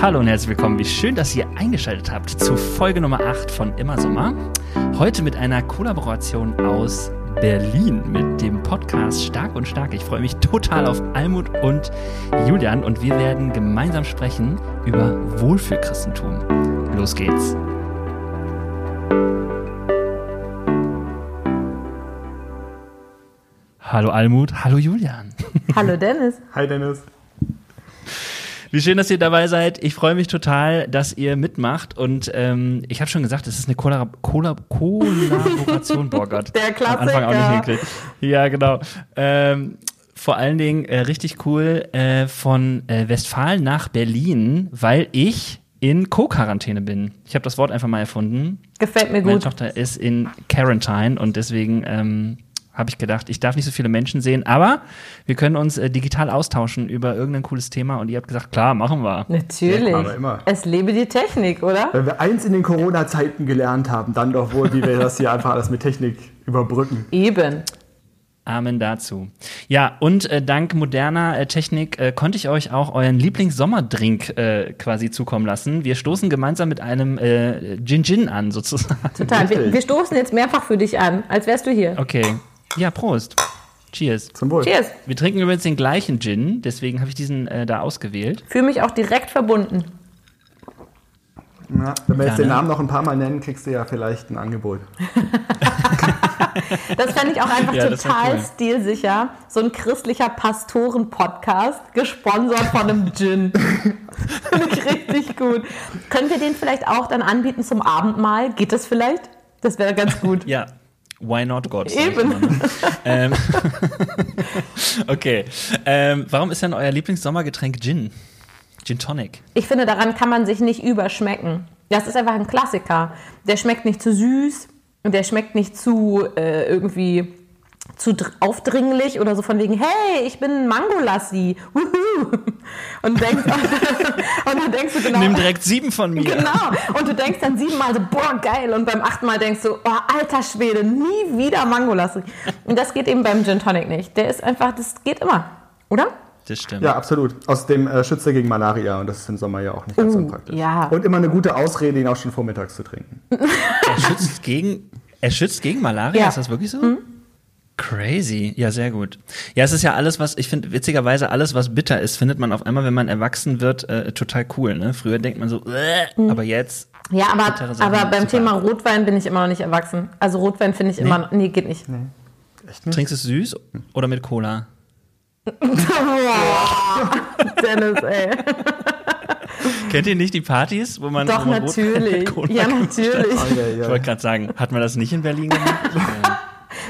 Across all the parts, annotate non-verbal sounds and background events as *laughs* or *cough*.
Hallo und herzlich willkommen. Wie schön, dass ihr eingeschaltet habt zu Folge Nummer 8 von Immer Sommer. Heute mit einer Kollaboration aus Berlin mit dem Podcast Stark und Stark. Ich freue mich total auf Almut und Julian und wir werden gemeinsam sprechen über Wohlfühlchristentum. Los geht's. Hallo Almut, hallo Julian. Hallo Dennis. Hi Dennis. Wie schön, dass ihr dabei seid. Ich freue mich total, dass ihr mitmacht. Und ähm, ich habe schon gesagt, es ist eine Kollab Kollab Kollaboration. Boah Gott. *laughs* Der Klassiker. Am Anfang auch nicht hinkriegt. Ja, genau. Ähm, vor allen Dingen äh, richtig cool äh, von äh, Westfalen nach Berlin, weil ich in Co-Quarantäne bin. Ich habe das Wort einfach mal erfunden. Gefällt mir gut. Meine Tochter ist in Quarantine und deswegen ähm, habe ich gedacht, ich darf nicht so viele Menschen sehen, aber wir können uns äh, digital austauschen über irgendein cooles Thema und ihr habt gesagt, klar, machen wir. Natürlich. Ja, immer. Es lebe die Technik, oder? Wenn wir eins in den Corona-Zeiten gelernt haben, dann doch wohl, wie wir das hier einfach alles mit Technik überbrücken. Eben. Amen dazu. Ja, und äh, dank moderner äh, Technik äh, konnte ich euch auch euren Lieblings-Sommerdrink äh, quasi zukommen lassen. Wir stoßen gemeinsam mit einem äh, Gin Gin an, sozusagen. Total. Wir, wir stoßen jetzt mehrfach für dich an, als wärst du hier. Okay. Ja, Prost. Cheers. Zum Wohl. Cheers. Wir trinken übrigens den gleichen Gin, deswegen habe ich diesen äh, da ausgewählt. Fühle mich auch direkt verbunden. Ja, wenn wir jetzt Ja, den ne? Namen noch ein paar Mal nennen, kriegst du ja vielleicht ein Angebot. *laughs* Das fände ich auch einfach Ja, total cool. stilsicher. So ein christlicher Pastoren-Podcast, gesponsert von einem Gin. *laughs* Finde ich richtig gut. Können wir den vielleicht auch dann anbieten zum Abendmahl? Geht das vielleicht? Das wäre ganz gut. Ja. Why not God? Eben. ne? ähm, *laughs* okay. Ähm, warum ist denn euer Lieblingssommergetränk Gin? Gin Tonic. Ich finde, daran kann man sich nicht überschmecken. Das ist einfach ein Klassiker. Der schmeckt nicht zu süß und der schmeckt nicht zu äh, irgendwie zu dr- aufdringlich oder so von wegen, hey, ich bin Mangolassi. Wuhu. Und, denkst, *laughs* und dann denkst du genau. Nimm direkt sieben von mir. Genau. Und du denkst dann siebenmal so, boah, geil. Und beim achten Mal denkst du, oh, alter Schwede, nie wieder Mangolassi. Und das geht eben beim Gin Tonic nicht. Der ist einfach, das geht immer. Oder? Das stimmt. Ja, absolut. Außerdem äh, schützt er gegen Malaria und das ist im Sommer ja auch nicht ganz Uh, unpraktisch. ja. Und immer eine gute Ausrede, ihn auch schon vormittags zu trinken. Er schützt gegen, er schützt gegen Malaria, Ja. ist das wirklich so? Crazy. Ja, sehr gut. Ja, es ist ja alles, was, ich finde, witzigerweise alles, was bitter ist, findet man auf einmal, wenn man erwachsen wird, äh, total cool. Ne? Früher denkt man so, äh, aber jetzt. Ja, aber, aber beim super. Thema Rotwein bin ich immer noch nicht erwachsen. Also Rotwein finde ich immer, nee, geht nicht. Echt nicht? Trinkst du es süß oder mit Cola? *laughs* Boah, Dennis, ey. *laughs* Kennt ihr nicht die Partys, wo man. Doch, wo man Rotwein mit natürlich. Cola Ja, natürlich. Ah, ja, Ich wollte gerade sagen, hat man das nicht in Berlin gemacht? *laughs*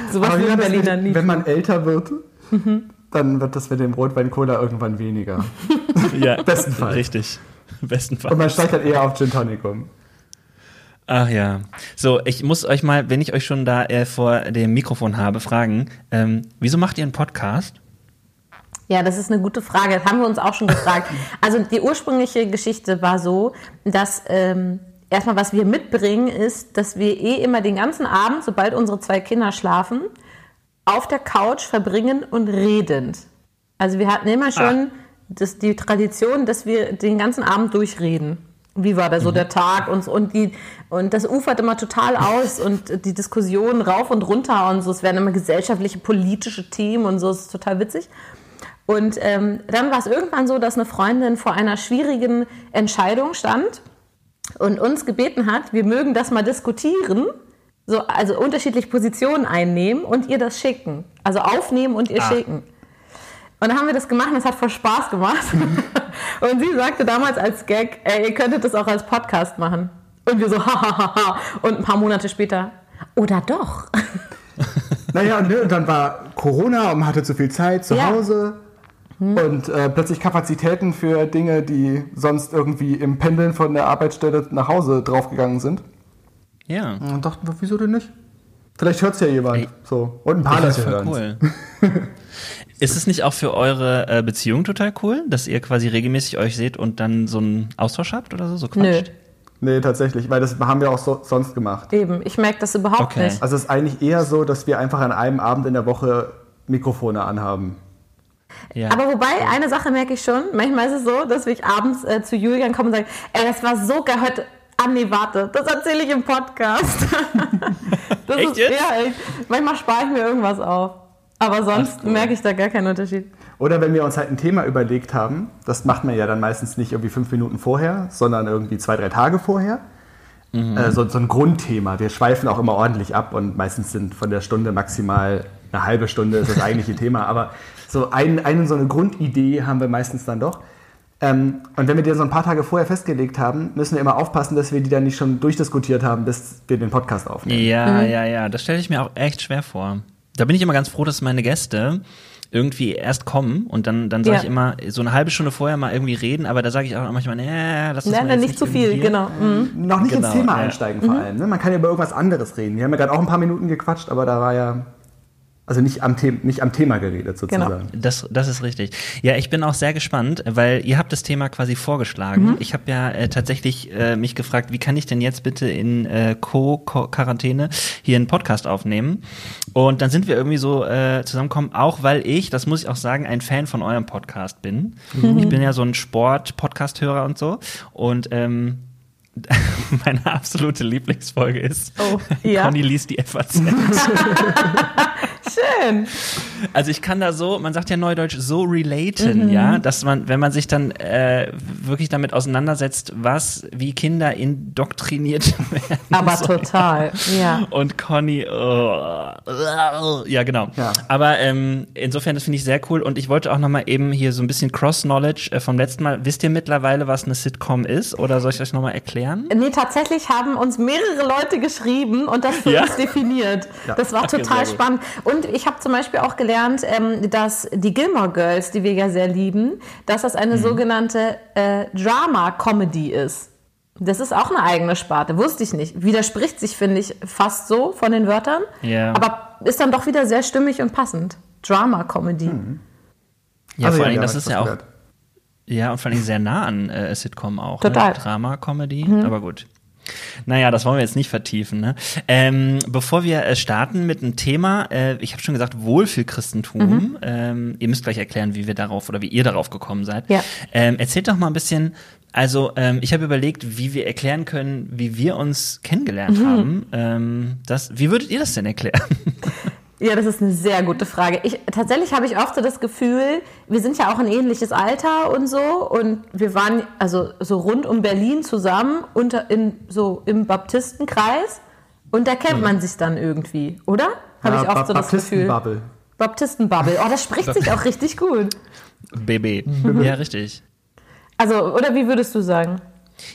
*laughs* Sowas das Berliner nie. wenn man älter wird, *laughs* dann wird das mit dem Rotwein-Cola irgendwann weniger. *laughs* ja, Bestenfalls. Richtig. Bestenfalls. Und man steigt dann eher auf Gin Tonic um. Ach ja. So, ich muss euch mal, wenn ich euch schon da äh, vor dem Mikrofon habe, fragen, ähm, wieso macht ihr einen Podcast? Ja, das ist eine gute Frage. Das haben wir uns auch schon gefragt. Also die ursprüngliche Geschichte war so, dass ähm, erstmal was wir mitbringen ist, dass wir eh immer den ganzen Abend, sobald unsere zwei Kinder schlafen, auf der Couch verbringen und redend. Also wir hatten immer schon das, die Tradition, dass wir den ganzen Abend durchreden. Wie war da so der Tag und, und die und das ufert immer total aus und die Diskussionen rauf und runter und so. Es werden immer gesellschaftliche, politische Themen und so. Es ist total witzig. Und ähm, dann war es irgendwann so, dass eine Freundin vor einer schwierigen Entscheidung stand und uns gebeten hat, wir mögen das mal diskutieren, so, also unterschiedliche Positionen einnehmen und ihr das schicken. Also aufnehmen und ihr Ah. schicken. Und dann haben wir das gemacht und es hat voll Spaß gemacht. *laughs* und sie sagte damals als Gag, ey, ihr könntet das auch als Podcast machen. Und wir so, hahaha. Und ein paar Monate später, oder doch? *laughs* Naja, und, ne, und dann war Corona und man hatte zu viel Zeit zu Ja. Hause. Und äh, plötzlich Kapazitäten für Dinge, die sonst irgendwie im Pendeln von der Arbeitsstelle nach Hause draufgegangen sind. Ja. Und dachten wir, wieso denn nicht? Vielleicht hört es ja jemand. Ey. So. Und ein paar Leute voll hören's. cool. Ist es nicht auch für eure äh, Beziehung total cool, dass ihr quasi regelmäßig euch seht und dann so einen Austausch habt oder so? So Nö, quatscht? Nee, tatsächlich, weil das haben wir auch so, sonst gemacht. eben. Ich merke das überhaupt Okay. nicht. Also es ist eigentlich eher so, dass wir einfach an einem Abend in der Woche Mikrofone anhaben. Ja. Aber wobei, eine Sache merke ich schon, manchmal ist es so, dass ich abends äh, zu Julian komme und sage, ey, das war so geil heute. Ah, nee, warte, das erzähle ich im Podcast. *laughs* das Echt ist, jetzt? Ja, echt. Manchmal spare ich mir irgendwas auf. Aber sonst cool. merke ich da gar keinen Unterschied. Oder wenn wir uns halt ein Thema überlegt haben, das macht man ja dann meistens nicht irgendwie fünf Minuten vorher, sondern irgendwie zwei, drei Tage vorher. Äh, so, so ein Grundthema. Wir schweifen auch immer ordentlich ab und meistens sind von der Stunde maximal eine halbe Stunde ist das eigentliche *laughs* Thema. Aber so ein, eine, so eine Grundidee haben wir meistens dann doch. Ähm, und wenn wir die so ein paar Tage vorher festgelegt haben, müssen wir immer aufpassen, dass wir die dann nicht schon durchdiskutiert haben, bis wir den Podcast aufnehmen. Ja, ja, ja. Das stelle ich mir auch echt schwer vor. Da bin ich immer ganz froh, dass meine Gäste irgendwie erst kommen und dann, dann sage Ja. ich immer so eine halbe Stunde vorher mal irgendwie reden, aber da sage ich auch manchmal, nee, lass uns Nein, mal jetzt nicht zu irgendwie viel, genau. Mhm. Noch nicht Genau, ins Thema ja. einsteigen vor allem. Ne? Man kann ja über irgendwas anderes reden. Wir haben ja gerade auch ein paar Minuten gequatscht, aber da war ja, also nicht am, The nicht am Thema geredet sozusagen. Das, das ist richtig. Ja, ich bin auch sehr gespannt, weil ihr habt das Thema quasi vorgeschlagen. Ich habe ja äh, tatsächlich äh, mich gefragt, wie kann ich denn jetzt bitte in äh, Co-Quarantäne hier einen Podcast aufnehmen? Und dann sind wir irgendwie so äh, zusammengekommen, auch weil ich, das muss ich auch sagen, ein Fan von eurem Podcast bin. Ich bin ja so ein Sport-Podcast-Hörer und so. Und ähm, *laughs* meine absolute Lieblingsfolge ist Oh, ja. Conny liest die FAZ. *laughs* *laughs* Schön. Also ich kann da so, man sagt ja neudeutsch, so relaten, ja, dass man, wenn man sich dann äh, wirklich damit auseinandersetzt, was, wie Kinder indoktriniert *laughs* werden. Aber sollen. total, ja. Und Conny, oh, ja genau. Ja. Aber ähm, insofern, das finde ich sehr cool. Und ich wollte auch noch mal eben hier so ein bisschen Cross-Knowledge äh, vom letzten Mal. Wisst ihr mittlerweile, was eine Sitcom ist? Oder soll ich euch noch mal erklären? Nee, tatsächlich haben uns mehrere Leute geschrieben und das für Ja? uns definiert. Das war Okay, total spannend. Und ich habe zum Beispiel auch gelernt, ähm, dass die Gilmore Girls, die wir ja sehr lieben, dass das Mhm. eine sogenannte äh, Drama-Comedy ist. Das ist auch eine eigene Sparte, wusste ich nicht. Widerspricht sich, finde ich, fast so von den Wörtern. Ja. Aber ist dann doch wieder sehr stimmig und passend. Drama-Comedy. Ja, Also vor allen Dingen, wir das ist ja auch gehört. Ja, und vor allem sehr nah an äh, Sitcom auch. Total. Ne? Drama, Comedy, aber gut. Naja, das wollen wir jetzt nicht vertiefen. Ne? Ähm, bevor wir äh, starten mit einem Thema, äh, ich habe schon gesagt, Wohlfühlchristentum. Ähm, ihr müsst gleich erklären, wie wir darauf oder wie ihr darauf gekommen seid. Ja. Ähm, erzählt doch mal ein bisschen, also ähm, ich habe überlegt, wie wir erklären können, wie wir uns kennengelernt haben. Ähm, das, wie würdet ihr das denn erklären? *laughs* Ja, das ist eine sehr gute Frage. Ich, tatsächlich habe ich oft so das Gefühl, wir sind ja auch ein ähnliches Alter und so und wir waren also so rund um Berlin zusammen unter in so im Baptistenkreis und da kennt man sich dann irgendwie, oder? Habe Ja, ich oft so Ba- das Gefühl. Baptistenbubble. Baptistenbubble. Oh, das spricht sich auch richtig gut. BB. Ja, richtig. Also, oder wie würdest du sagen?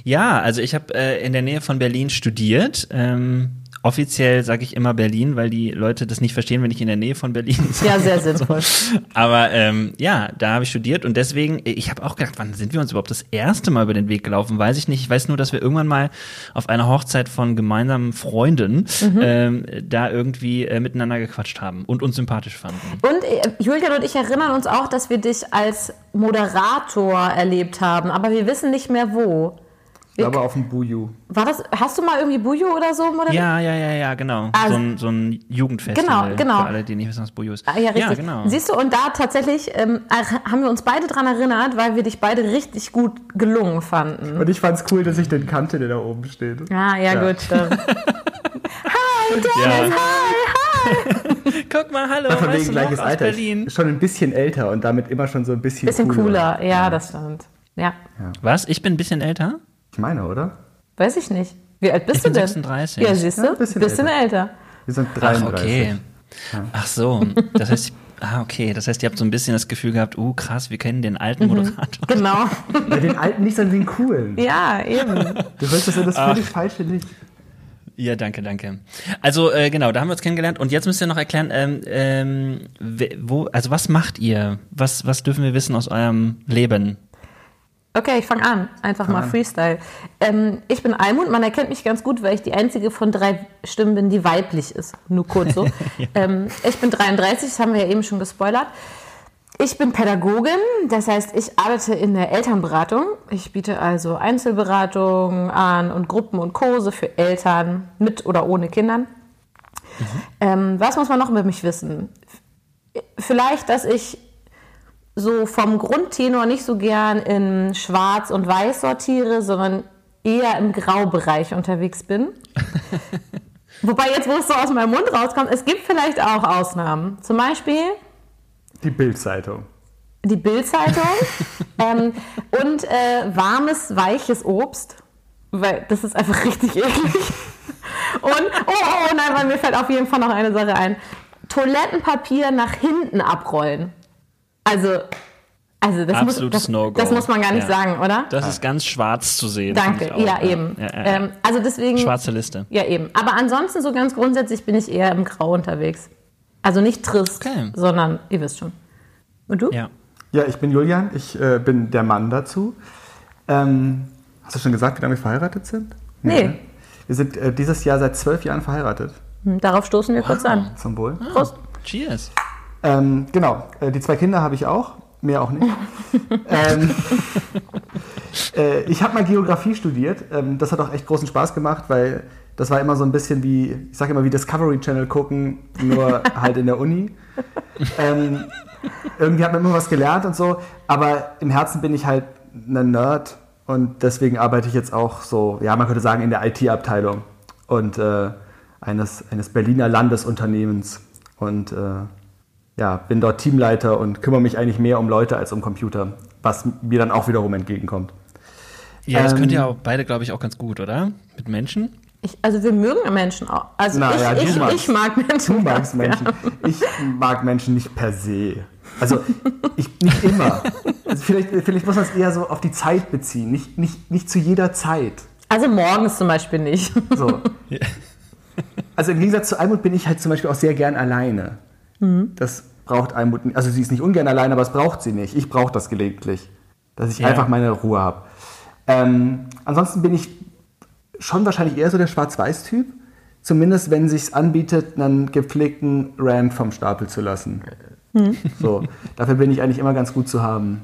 Ja, also ich habe äh, in der Nähe von Berlin studiert. Ähm, offiziell sage ich immer Berlin, weil die Leute das nicht verstehen, wenn ich in der Nähe von Berlin sage. *laughs* Ja, sehr *laughs* sinnvoll. Aber ähm, ja, da habe ich studiert und deswegen, ich habe auch gedacht, wann sind wir uns überhaupt das erste Mal über den Weg gelaufen? Weiß ich nicht. Ich weiß nur, dass wir irgendwann mal auf einer Hochzeit von gemeinsamen Freunden ähm, da irgendwie äh, miteinander gequatscht haben und uns sympathisch fanden. Und äh, Julian und ich erinnern uns auch, dass wir dich als Moderator erlebt haben, aber wir wissen nicht mehr wo. Ich glaube auf dem Buju. War das, hast du mal irgendwie Bujo oder so moderiert? Ja, ja, ja, ja, genau. Also- so, ein, so ein Jugendfestival. Genau, genau. Für alle, die nicht wissen, was Bojo ist. Ah, ja, richtig. genau. Siehst du, und da tatsächlich ähm, haben wir uns beide dran erinnert, weil wir dich beide richtig gut gelungen fanden. Und ich fand's cool, dass ich den kannte, der da oben steht. Ah, ja, Ja. gut, stimmt. *laughs* hi, Dennis, Ja. hi, hi. *laughs* Guck mal, hallo, Von weißt wegen gleiches Alter. Berlin. Schon ein bisschen älter und damit immer schon so ein bisschen, Bisschen cooler, ja, das stimmt. Ja, Was? Ich bin ein bisschen älter? Ich meine, oder? weiß ich nicht. Wie alt bist Ich du bin denn? 36. Ja, siehst du? Ja, ein bisschen bisschen älter. Wir sind Ach, 33. okay. Ach so. Das heißt, *laughs* ah, okay. Das heißt, ihr habt so ein bisschen das Gefühl gehabt, uh, krass, wir kennen den alten Moderator. Genau. *laughs* Bei den alten nicht, sondern den coolen. Ja, eben. Du hörst das in das völlig falsche Licht. Ja, danke, danke. Also äh, genau, da haben wir uns kennengelernt und jetzt müsst ihr noch erklären, ähm, ähm, we- wo, also was macht ihr? Was, was dürfen wir wissen aus eurem Leben? Okay, ich fange an. Einfach mal an. Freestyle. Ähm, ich bin Almut. Man erkennt mich ganz gut, weil ich die einzige von drei Stimmen bin, die weiblich ist. Nur kurz so. *laughs* ähm, ich bin 33, das haben wir ja eben schon gespoilert. Ich bin Pädagogin, das heißt, ich arbeite in der Elternberatung. Ich biete also Einzelberatungen an und Gruppen und Kurse für Eltern mit oder ohne Kindern. Ähm, was muss man noch über mich wissen? Vielleicht, dass ich so vom Grundtenor nicht so gern in Schwarz und Weiß sortiere, sondern eher im Graubereich unterwegs bin. *laughs* Wobei jetzt, wo es so aus meinem Mund rauskommt, es gibt vielleicht auch Ausnahmen. Zum Beispiel Die Bildzeitung. die Bildzeitung *laughs* ähm, und äh, warmes, weiches Obst, weil das ist einfach richtig eklig. Und, oh, oh, oh nein, weil mir fällt auf jeden Fall noch eine Sache ein. Toilettenpapier nach hinten abrollen. Also, also das, muss, Absolutes das, No-Go. das muss man gar nicht Ja. sagen, oder? Das ist ganz schwarz zu sehen. Danke, ich ja, auch, eben. Ja, ja, ja. Ähm, also deswegen. Schwarze Liste. Ja, eben. Aber ansonsten, so ganz grundsätzlich, bin ich eher im Grau unterwegs. Also nicht trist, Okay. sondern ihr wisst schon. Und du? Ja. Ja, ich bin Julian, ich äh, bin der Mann dazu. Ähm, hast du schon gesagt, wie lange wir verheiratet sind? Nee. ne? Wir sind äh, dieses Jahr seit zwölf Jahren verheiratet. Hm, Darauf stoßen wir kurz an. Zum Wohl. Prost. Cheers. Ähm, genau, äh, die zwei Kinder habe ich auch, mehr auch nicht. *laughs* ähm, äh, ich habe mal Geografie studiert. Ähm, das hat auch echt großen Spaß gemacht, weil das war immer so ein bisschen wie, ich sage immer wie Discovery Channel gucken, nur *laughs* halt in der Uni. Ähm, irgendwie hat man immer was gelernt und so, aber im Herzen bin ich halt ein Nerd und deswegen arbeite ich jetzt auch so, ja, man könnte sagen, in der IT-Abteilung und äh, eines, eines Berliner Landesunternehmens und äh, ja, bin dort Teamleiter und kümmere mich eigentlich mehr um Leute als um Computer, was mir dann auch wiederum entgegenkommt. Ja, das Ähm, könnt ihr auch beide, glaube ich, auch ganz gut, oder? Mit Menschen? Ich, also wir mögen Menschen auch. Also Naja, ich, du ich, magst- ich mag Menschen. Du magst ganz Menschen. Ich mag Menschen nicht per se. Also ich nicht immer. Also vielleicht, vielleicht muss man es eher so auf die Zeit beziehen, nicht, nicht, nicht zu jeder Zeit. Also morgens zum Beispiel nicht. So. *laughs* Also im Gegensatz zu Almut bin ich halt zum Beispiel auch sehr gern alleine. Das braucht Almut. Also sie ist nicht ungern alleine, aber es braucht sie nicht. Ich brauche das gelegentlich. Dass ich Ja. einfach meine Ruhe habe. Ähm, ansonsten bin ich schon wahrscheinlich eher so der Schwarz-Weiß-Typ. Zumindest wenn sich anbietet, einen gepflegten Rand vom Stapel zu lassen. So, dafür bin ich eigentlich immer ganz gut zu haben.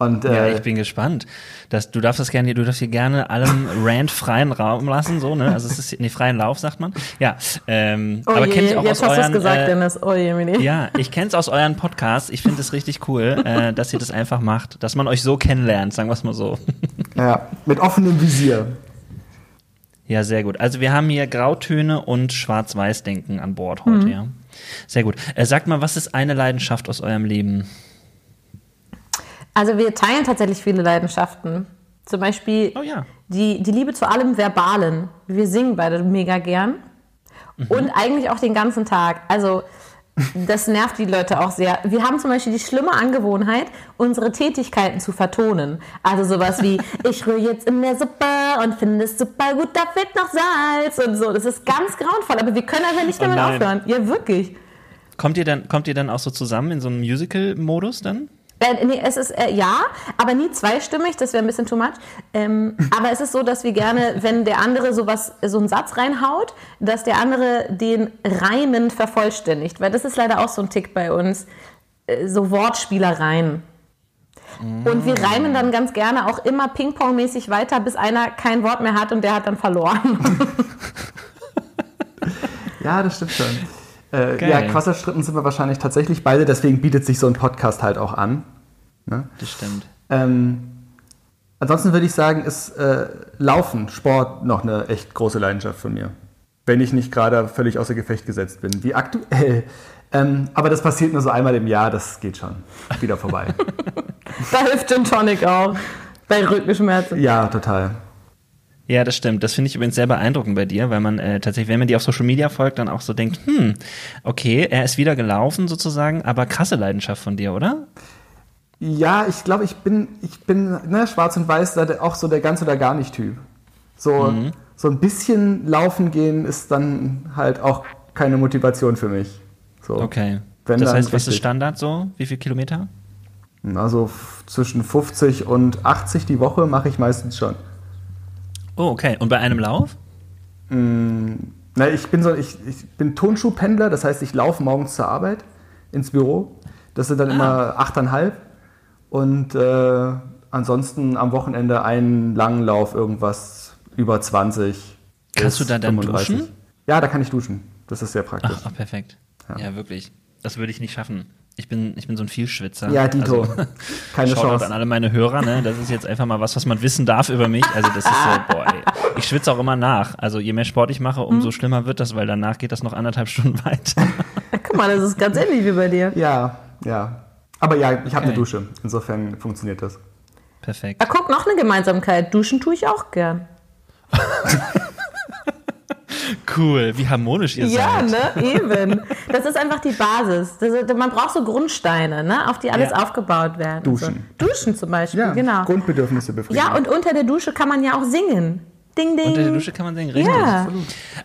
Und Ja, äh, ich bin gespannt. Das, du darfst das gerne, du darfst hier gerne allem *laughs* Rant freien Raum lassen, so, ne? Also es ist nee, freien Lauf, sagt man. Ja. Ähm, Oh aber je, kenn ich auch jetzt aus hast euren, gesagt, äh, Dennis. Oh je. Ja, ich kenne es aus euren Podcasts. Ich finde es richtig cool, *laughs* äh, dass ihr das einfach macht, dass man euch so kennenlernt, sagen wir es mal so. *laughs* ja, mit offenem Visier. Ja, sehr gut. Also wir haben hier Grautöne und Schwarz-Weiß-Denken an Bord heute, Mhm. ja. Sehr gut. Äh, sagt mal, was ist eine Leidenschaft aus eurem Leben? Also wir teilen tatsächlich viele Leidenschaften. Zum Beispiel Oh ja. die, die Liebe zu allem Verbalen. Wir singen beide mega gern. Mhm. Und eigentlich auch den ganzen Tag. Also das nervt die Leute auch sehr. Wir haben zum Beispiel die schlimme Angewohnheit, unsere Tätigkeiten zu vertonen. Also sowas wie, *laughs* ich rühre jetzt in der Suppe und finde es super gut, da fehlt noch Salz und so. Das ist ganz grauenvoll, aber wir können einfach nicht Oh damit nein. aufhören. Ja, wirklich. Kommt ihr dann, kommt ihr dann auch so zusammen in so einem Musical-Modus dann? Äh, nee, es ist äh, ja, aber nie zweistimmig, das wäre ein bisschen too much. Ähm, *laughs* aber es ist so, dass wir gerne, wenn der andere sowas, so einen Satz reinhaut, dass der andere den Reimen vervollständigt. Weil das ist leider auch so ein Tick bei uns. Äh, so Wortspielereien. Und wir reimen dann ganz gerne auch immer Ping-Pong-mäßig weiter, bis einer kein Wort mehr hat und der hat dann verloren. *laughs* Ja, das stimmt schon. Äh, ja, Quasselschritten sind wir wahrscheinlich tatsächlich beide, deswegen bietet sich so ein Podcast halt auch an. Ne? Das stimmt. Ähm, ansonsten würde ich sagen, ist äh, Laufen, Sport noch eine echt große Leidenschaft von mir. Wenn ich nicht gerade völlig außer Gefecht gesetzt bin, wie aktuell. *laughs* Ähm, aber das passiert nur so einmal im Jahr, das geht schon wieder vorbei. *laughs* da hilft Gin Tonic auch. Bei Rückenschmerzen. ja, total. Ja, das stimmt. Das finde ich übrigens sehr beeindruckend bei dir, weil man äh, tatsächlich, wenn man dir auf Social Media folgt, dann auch so denkt, hm, okay, er ist wieder gelaufen sozusagen, aber krasse Leidenschaft von dir, oder? Ja, ich glaube, ich bin, ich bin ne, schwarz und weiß auch so der ganz oder gar nicht Typ. So, so ein bisschen laufen gehen ist dann halt auch keine Motivation für mich. So. Okay. Wenn das heißt, was ist. Standard so? Wie viel Kilometer? Also zwischen 50 und 80 die Woche mache ich meistens schon. Oh, okay. Und bei einem Lauf? Na, ich bin so, ich, ich bin Tonschuhpendler, das heißt, ich laufe morgens zur Arbeit ins Büro. Das sind dann immer achteinhalb. Und äh, ansonsten am Wochenende einen langen Lauf, irgendwas über 20. Kannst du da dann duschen? Ja, da kann ich duschen. Das ist sehr praktisch. Ach, ach perfekt. Ja. wirklich. Das würde ich nicht schaffen. Ich bin, ich bin so ein Vielschwitzer. Ja, Dito. Also, *laughs* Keine Chance. an alle meine Hörer, ne? Das ist jetzt einfach mal was, was man wissen darf über mich. Also das ist so, *laughs* boah, ey. Ich schwitze auch immer nach. Also je mehr Sport ich mache, umso schlimmer wird das, weil danach geht das noch anderthalb Stunden weiter. Ja, *laughs* guck mal, das ist ganz ähnlich wie bei dir. Ja, ja. Aber ja, ich habe eine Okay. Dusche. Insofern funktioniert das. Perfekt. Ja, guck, noch eine Gemeinsamkeit. Duschen tue ich auch gern. Cool, wie harmonisch ihr Ja, seid. ne, eben. Das ist einfach die Basis. Das ist, man braucht so Grundsteine, ne, auf die alles Ja. aufgebaut werden. Duschen. So. Duschen zum Beispiel, Ja, genau. Grundbedürfnisse befriedigen. Ja, und unter der Dusche kann man ja auch singen. Ding, ding. Unter der Dusche kann man singen, richtig. Ja.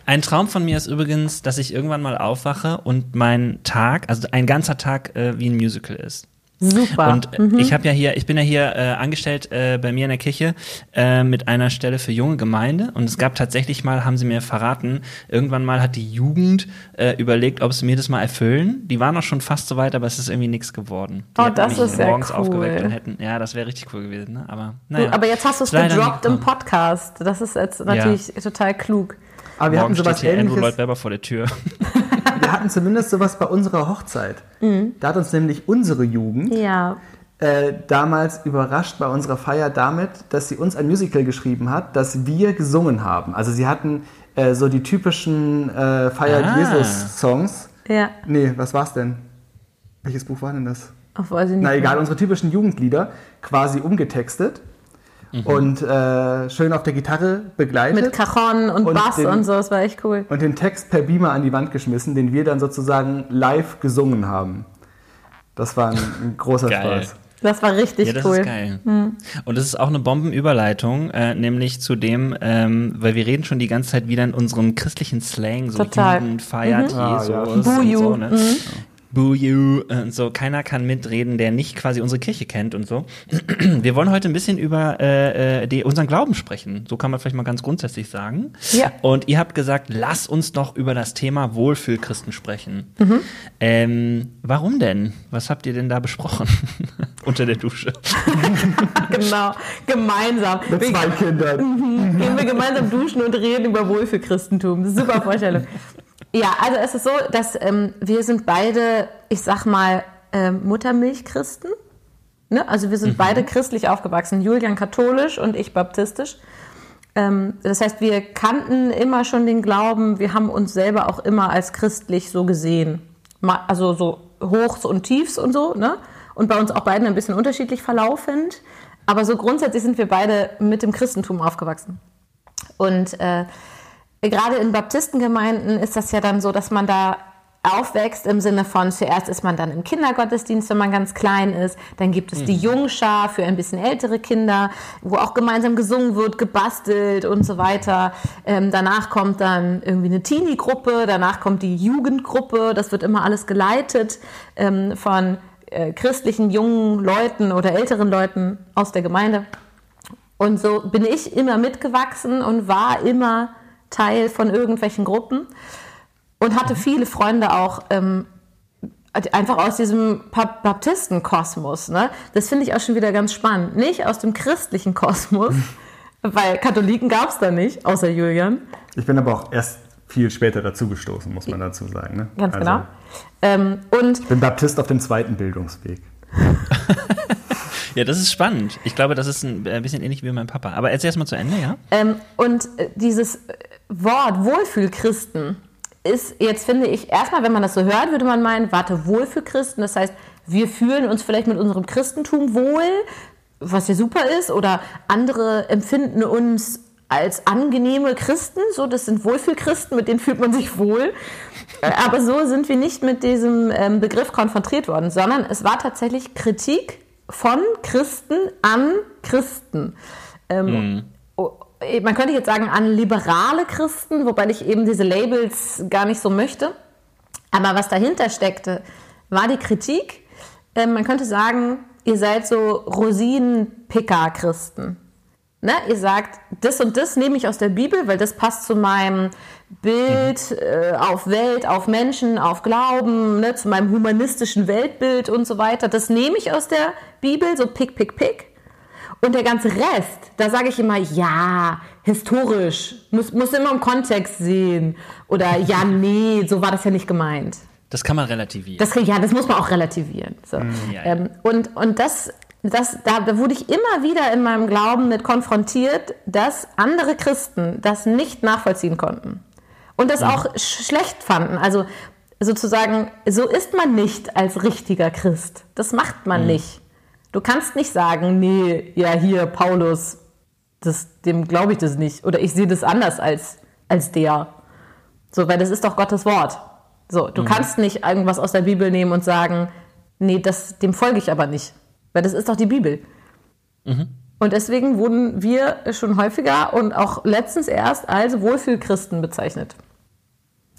Ein Traum von mir ist übrigens, dass ich irgendwann mal aufwache und mein Tag, also ein ganzer Tag äh, wie ein Musical ist. Super. Und äh, ich habe ja hier, ich bin ja hier äh, angestellt äh, bei mir in der Kirche äh, mit einer Stelle für junge Gemeinde und es gab tatsächlich mal, haben sie mir verraten, irgendwann mal hat die Jugend äh, überlegt, ob sie mir das mal erfüllen. Die waren auch schon fast so weit, aber es ist irgendwie nichts geworden. Die Oh, das ist ja morgens cool. aufgeweckt und hätten, ja, das wäre richtig cool gewesen, ne? Aber naja. aber jetzt hast du es gedroppt im gekommen. Podcast. Das ist jetzt natürlich total klug. Aber wir Morgen hatten sowas steht hier Andrew Lloyd ähnliches. Webber vor der Tür. *laughs* Wir hatten zumindest sowas bei unserer Hochzeit. Da hat uns nämlich unsere Jugend Ja. äh, damals überrascht bei unserer Feier damit, dass sie uns ein Musical geschrieben hat, das wir gesungen haben. Also sie hatten äh, so die typischen äh, Feiert Ah. Jesus-Songs. Ja. Nee, was war's denn? Welches Buch war denn das? Ach, weiß ich nicht. Na mehr. egal, unsere typischen Jugendlieder quasi umgetextet und äh, schön auf der Gitarre begleitet. Mit Cajon und, Und Bass den- und so, das war echt cool. und den Text per Beamer an die Wand geschmissen, den wir dann sozusagen live gesungen haben. Das war ein, ein großer Geil. Spaß. Das war richtig Ja, das cool. ist geil. Und das ist auch eine Bombenüberleitung, äh, nämlich zu dem, ähm, weil wir reden schon die ganze Zeit wieder in unserem christlichen Slang, so Total. Jugend feiert Ah, Jesus ja. und Buju. so, ne? Buju und so. Keiner kann mitreden, der nicht quasi unsere Kirche kennt und so. *clears throat* Wir wollen heute ein bisschen über äh, äh, die, unseren Glauben sprechen. So kann man vielleicht mal ganz grundsätzlich sagen. Ja. Und ihr habt gesagt, lass uns doch über das Thema Wohlfühlchristen sprechen. Mhm. Ähm, warum denn? Was habt ihr denn da besprochen? *laughs* Unter der Dusche. *laughs* Genau. Gemeinsam. Mit zwei Kindern. gehen wir gemeinsam duschen und reden über Wohlfühlchristentum. Super Vorstellung. *laughs* Ja, also es ist so, dass ähm, wir sind beide, ich sag mal, ähm, Muttermilchchristen. Ne? Also wir sind beide christlich aufgewachsen. Julian katholisch und ich baptistisch. Ähm, das heißt, wir kannten immer schon den Glauben. Wir haben uns selber auch immer als christlich so gesehen. Also so Hochs und Tiefs und so. Ne? Und bei uns auch beiden ein bisschen unterschiedlich verlaufend. Aber so grundsätzlich sind wir beide mit dem Christentum aufgewachsen. Und äh, gerade in Baptistengemeinden ist das ja dann so, dass man da aufwächst im Sinne von, zuerst ist man dann im Kindergottesdienst, wenn man ganz klein ist, dann gibt es die Jungschar für ein bisschen ältere Kinder, wo auch gemeinsam gesungen wird, gebastelt und so weiter. Ähm, danach kommt dann irgendwie eine Teenie-Gruppe, danach kommt die Jugendgruppe, das wird immer alles geleitet ähm, von äh, christlichen jungen Leuten oder älteren Leuten aus der Gemeinde. Und so bin ich immer mitgewachsen und war immer Teil von irgendwelchen Gruppen und hatte viele Freunde auch ähm, einfach aus diesem Baptistenkosmos. Ne? Das finde ich auch schon wieder ganz spannend. Nicht aus dem christlichen Kosmos, *laughs* weil Katholiken gab es da nicht, außer Julian. Ich bin aber auch erst viel später dazugestoßen, muss man dazu sagen. Ne? Ganz Also, genau. Ähm, und Ich bin Baptist auf dem zweiten Bildungsweg. *laughs* Ja, das ist spannend. Ich glaube, das ist ein äh, bisschen ähnlich wie mein Papa. Aber erzähl erst mal zu Ende, ja? Ähm, und äh, dieses äh, Wort Wohlfühlchristen ist jetzt, finde ich, erstmal, wenn man das so hört, würde man meinen, warte, Wohlfühlchristen, das heißt, wir fühlen uns vielleicht mit unserem Christentum wohl, was ja super ist, oder andere empfinden uns als angenehme Christen, so, das sind Wohlfühlchristen, mit denen fühlt man sich wohl. Aber so sind wir nicht mit diesem ähm, Begriff konfrontiert worden, sondern es war tatsächlich Kritik von Christen an Christen. Ähm, oh, man könnte jetzt sagen an liberale Christen, wobei ich eben diese Labels gar nicht so möchte. Aber was dahinter steckte, war die Kritik. Ähm, man könnte sagen, ihr seid so Rosinenpicker-Christen. Ne? Ihr sagt, das und das nehme ich aus der Bibel, weil das passt zu meinem Bild äh, auf Welt, auf Menschen, auf Glauben, ne? zu meinem humanistischen Weltbild und so weiter. Das nehme ich aus der Bibel, so pick, pick, pick. Und der ganze Rest, da sage ich immer, ja, historisch, muss, muss immer im Kontext sehen. Oder ja, nee, so war das ja nicht gemeint. Das kann man relativieren. Das, ja, das muss man auch relativieren. So. ja, ja. Ähm, und und das, das, da, da wurde ich immer wieder in meinem Glauben mit konfrontiert, dass andere Christen das nicht nachvollziehen konnten. Und das auch sch schlecht fanden. Also sozusagen, so ist man nicht als richtiger Christ. Das macht man nicht. Du kannst nicht sagen, nee, ja, hier, Paulus, das, dem glaube ich das nicht. Oder ich sehe das anders als, als der. So, weil das ist doch Gottes Wort. So, du kannst nicht irgendwas aus der Bibel nehmen und sagen, nee, das, dem folge ich aber nicht. Weil das ist doch die Bibel. Und deswegen wurden wir schon häufiger und auch letztens erst als Wohlfühlchristen bezeichnet.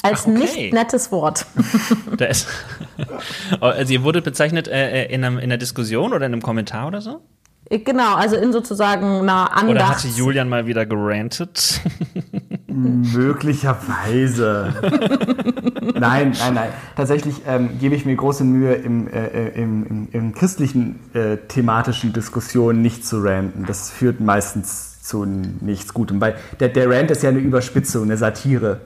Als Ach, okay. nicht nettes Wort. *laughs* Da ist Oh, also ihr wurdet bezeichnet äh, in, einem, in einer Diskussion oder in einem Kommentar oder so? genau, also in sozusagen einer Oder Andacht. hatte Julian mal wieder gerantet? *laughs* Möglicherweise. *laughs* nein, nein, nein. Tatsächlich ähm, gebe ich mir große Mühe, im, äh, äh, im, im, im christlichen äh, thematischen Diskussionen nicht zu ranten. Das führt meistens zu nichts Gutem, weil der, der Rant ist ja eine Überspitzung, eine Satire.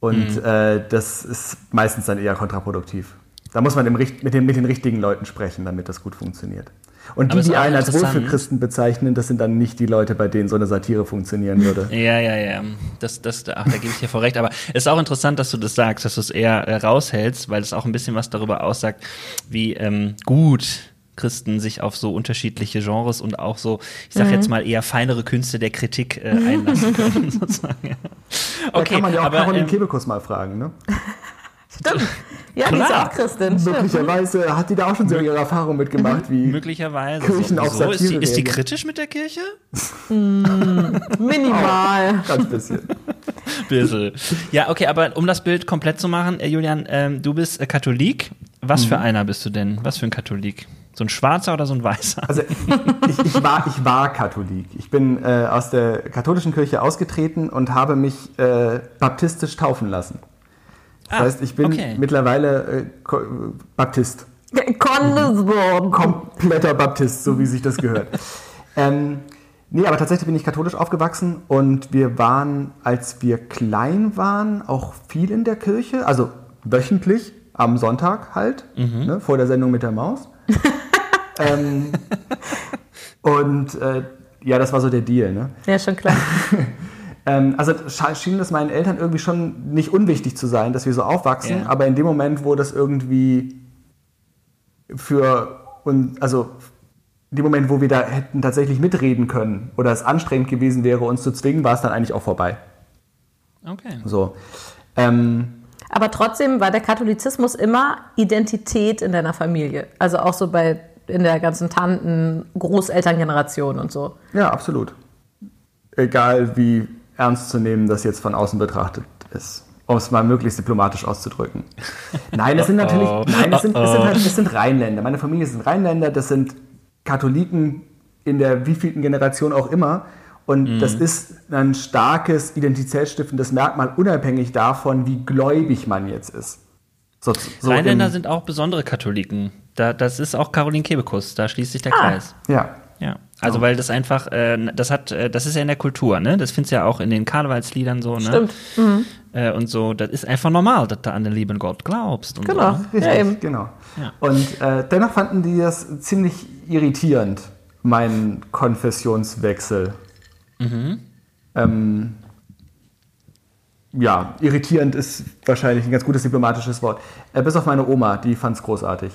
Und äh, das ist meistens dann eher kontraproduktiv. Da muss man Richt- mit, den, mit den richtigen Leuten sprechen, damit das gut funktioniert. Und die, die einen als. Wohlfühlchristen bezeichnen, das sind dann nicht die Leute, bei denen so eine Satire funktionieren würde. *laughs* Ja, ja, ja. Das, das, ach, da gebe ich dir vor recht. Aber es ist auch interessant, dass du das sagst, dass du es eher äh, raushältst, weil es auch ein bisschen was darüber aussagt, wie ähm, gut Christen sich auf so unterschiedliche Genres und auch so, ich sag jetzt mal eher feinere Künste der Kritik äh, einlassen *laughs* können, sozusagen. Ja. Da Okay, kann man ja auch aber Caroline ähm, Kebekus mal fragen, ne? *laughs* Stimmt. Ja, die ist Klar. auch Christin. Stimmt. Möglicherweise hat die da auch schon so ihre Erfahrung mitgemacht, wie möglicherweise. Kirchen so, auf so ist, die, ist die kritisch mit der Kirche? *laughs* Minimal. ganz bisschen. Bissel. Ja, okay, aber um das Bild komplett zu machen, äh, Julian, ähm, du bist äh, Katholik. Was Mhm. für einer bist du denn? Was für ein Katholik? So ein schwarzer oder so ein weißer? Also ich, ich, war, ich war Katholik. Ich bin äh, aus der katholischen Kirche ausgetreten und habe mich äh, baptistisch taufen lassen. Das Ah, heißt, ich bin okay. mittlerweile äh, Baptist. Kondeswort. Kompletter Baptist, so wie sich das gehört. ähm, nee, aber tatsächlich bin ich katholisch aufgewachsen und wir waren, als wir klein waren, auch viel in der Kirche. Also wöchentlich, am Sonntag halt, ne, vor der Sendung mit der Maus. *laughs* ähm, und äh, ja, das war so der Deal. Ne? Ja, schon klar. *laughs* Ähm, also schien es meinen Eltern irgendwie schon nicht unwichtig zu sein, dass wir so aufwachsen, Ja. aber in dem Moment, wo das irgendwie für uns, also in dem Moment, wo wir da hätten tatsächlich mitreden können oder es anstrengend gewesen wäre, uns zu zwingen, war es dann eigentlich auch vorbei. Okay. So. Ähm, Aber trotzdem war der Katholizismus immer Identität in deiner Familie. Also auch so bei in der ganzen Tanten, Großelterngeneration und so. ja, absolut. Egal wie ernst zu nehmen das jetzt von außen betrachtet ist. Um es mal möglichst diplomatisch auszudrücken. *laughs* Nein, es sind natürlich, nein, es sind, es sind, halt, es sind Rheinländer. Meine Familie sind Rheinländer, das sind Katholiken in der wievielten Generation auch immer. Und das ist ein starkes identitätsstiftendes Merkmal, unabhängig davon, wie gläubig man jetzt ist. So, so Rheinländer sind auch besondere Katholiken. Da, das ist auch Caroline Kebekus, da schließt sich der Ah. Kreis. Ja, Ja. Also weil das einfach, äh, das hat, äh, das ist ja in der Kultur, ne? Das findest du ja auch in den Karnevalsliedern so, ne? Stimmt. Äh, und so, das ist einfach normal, dass du an den lieben Gott glaubst. Und Genau. So, ne? Richtig, Ja, eben. genau. Ja. Und äh, dennoch fanden die das ziemlich irritierend, meinen Konfessionswechsel. Mhm. Ähm, ja, irritierend ist wahrscheinlich ein ganz gutes diplomatisches Wort. Äh, bis auf meine Oma, die fand es großartig.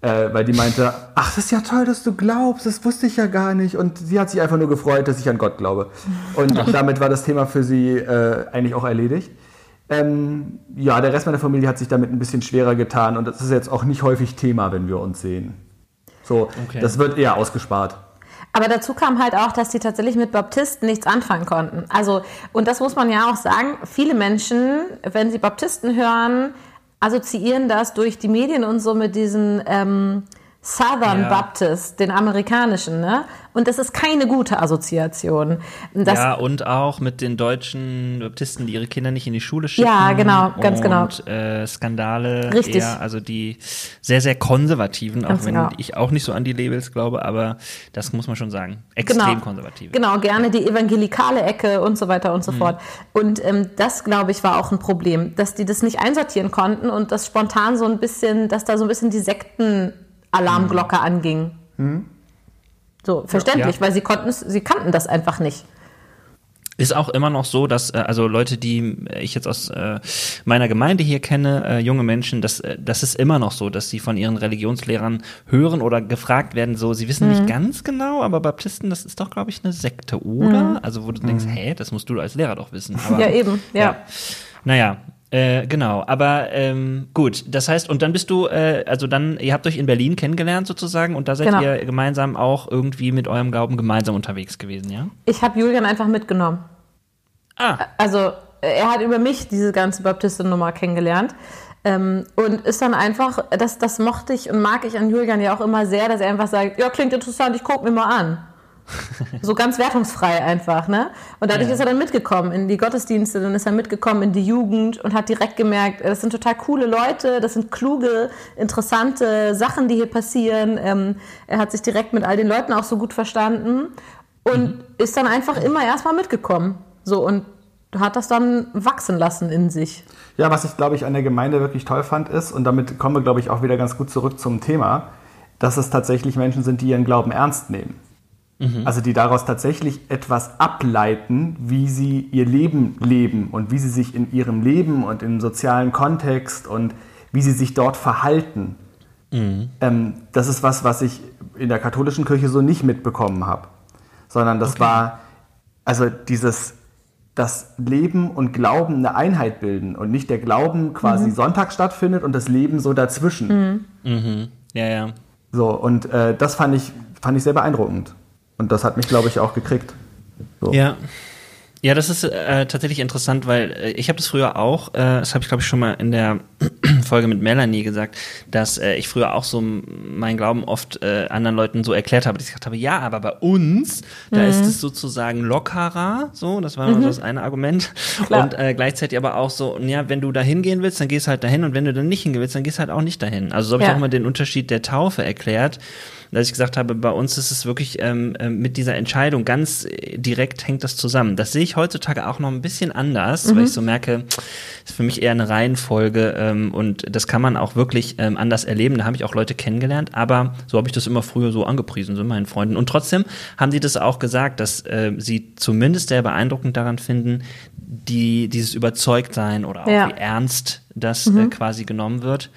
Äh, weil die meinte, ach, das ist ja toll, dass du glaubst, das wusste ich ja gar nicht. Und sie hat sich einfach nur gefreut, dass ich an Gott glaube. Und damit war das Thema für sie äh, eigentlich auch erledigt. Ähm, ja, der Rest meiner Familie hat sich damit ein bisschen schwerer getan und das ist jetzt auch nicht häufig Thema, wenn wir uns sehen. So, Okay. das wird eher ausgespart. Aber dazu kam halt auch, dass die tatsächlich mit Baptisten nichts anfangen konnten. Also, und das muss man ja auch sagen, viele Menschen, wenn sie Baptisten hören, assoziieren das durch die Medien und so mit diesen ähm, Southern Ja. Baptist, den amerikanischen, ne? Und das ist keine gute Assoziation. Das, ja, und auch mit den deutschen Baptisten, die ihre Kinder nicht in die Schule schicken. Ja, genau, ganz und, genau. Und äh, Skandale. Richtig. Eher, also die sehr, sehr konservativen, auch Ganz wenn genau. ich auch nicht so an die Labels glaube, aber das muss man schon sagen. Extrem Genau. konservative. Genau, gerne die evangelikale Ecke und so weiter und so fort. Und ähm, das, glaube ich, war auch ein Problem, dass die das nicht einsortieren konnten und das spontan so ein bisschen, dass da so ein bisschen die Sektenalarmglocke anging. So, verständlich, Ja. weil sie konnten es, sie kannten das einfach nicht. Ist auch immer noch so, dass äh, also Leute, die äh, ich jetzt aus äh, meiner Gemeinde hier kenne, äh, junge Menschen, das, äh, das ist immer noch so, dass sie von ihren Religionslehrern hören oder gefragt werden, so, sie wissen Mhm. nicht ganz genau, aber Baptisten, das ist doch, glaube ich, eine Sekte, oder? Also wo du denkst, hä, das musst du als Lehrer doch wissen. Aber, Mhm. Ja, eben, ja. Naja, äh, genau. Aber ähm, gut, das heißt, und dann bist du, äh, also dann, ihr habt euch in Berlin kennengelernt sozusagen und da seid Genau. ihr gemeinsam auch irgendwie mit eurem Glauben gemeinsam unterwegs gewesen, ja? Ich habe Julian einfach mitgenommen. Ah, Also er hat über mich diese ganze Baptistennummer kennengelernt. Ähm, und ist dann einfach, das, das mochte ich und mag ich an Julian ja auch immer sehr, dass er einfach sagt, ja, klingt interessant, ich gucke mir mal an. *laughs* so ganz wertungsfrei einfach, ne? Und dadurch Ja. ist er dann mitgekommen in die Gottesdienste, dann ist er mitgekommen in die Jugend und hat direkt gemerkt, das sind total coole Leute, das sind kluge, interessante Sachen, die hier passieren. Ähm, er hat sich direkt mit all den Leuten auch so gut verstanden und ist dann einfach immer erstmal mitgekommen. So und hat das dann wachsen lassen in sich. Ja, was ich glaube ich an der Gemeinde wirklich toll fand ist, und damit kommen wir glaube ich auch wieder ganz gut zurück zum Thema, dass es tatsächlich Menschen sind, die ihren Glauben ernst nehmen. Also die daraus tatsächlich etwas ableiten, wie sie ihr Leben leben und wie sie sich in ihrem Leben und im sozialen Kontext und wie sie sich dort verhalten. Ähm, das ist was, was ich in der katholischen Kirche so nicht mitbekommen habe. Sondern das war, also dieses, dass Leben und Glauben eine Einheit bilden und nicht der Glauben quasi Sonntag stattfindet und das Leben so dazwischen. ja, ja. So, und äh, das fand ich, fand ich sehr beeindruckend. Und das hat mich, glaube ich, auch gekriegt. So. Ja. Ja, das ist äh, tatsächlich interessant, weil äh, ich habe das früher auch, äh, das habe ich glaube ich schon mal in der *clears throat* Folge mit Melanie gesagt, dass äh, ich früher auch so meinen Glauben oft äh, anderen Leuten so erklärt habe, dass ich gesagt habe, ja, aber bei uns, da ist es sozusagen lockerer, so, das war so das eine Argument. Klar. Und äh, gleichzeitig aber auch so, ja, wenn du da hingehen willst, dann gehst halt dahin und wenn du dann nicht hingehen willst, dann gehst halt auch nicht dahin. Also so habe ich Ja. auch immer den Unterschied der Taufe erklärt dass ich gesagt habe, bei uns ist es wirklich ähm, ähm, mit dieser Entscheidung ganz äh, direkt hängt das zusammen. Das sehe ich heutzutage auch noch ein bisschen anders, weil ich so merke, ist für mich eher eine Reihenfolge ähm, und das kann man auch wirklich ähm, anders erleben. Da habe ich auch Leute kennengelernt, aber so habe ich das immer früher so angepriesen, so meinen Freunden. Und trotzdem haben die das auch gesagt, dass äh, sie zumindest sehr beeindruckend daran finden, die dieses Überzeugtsein oder auch Ja. wie ernst das äh, quasi genommen wird.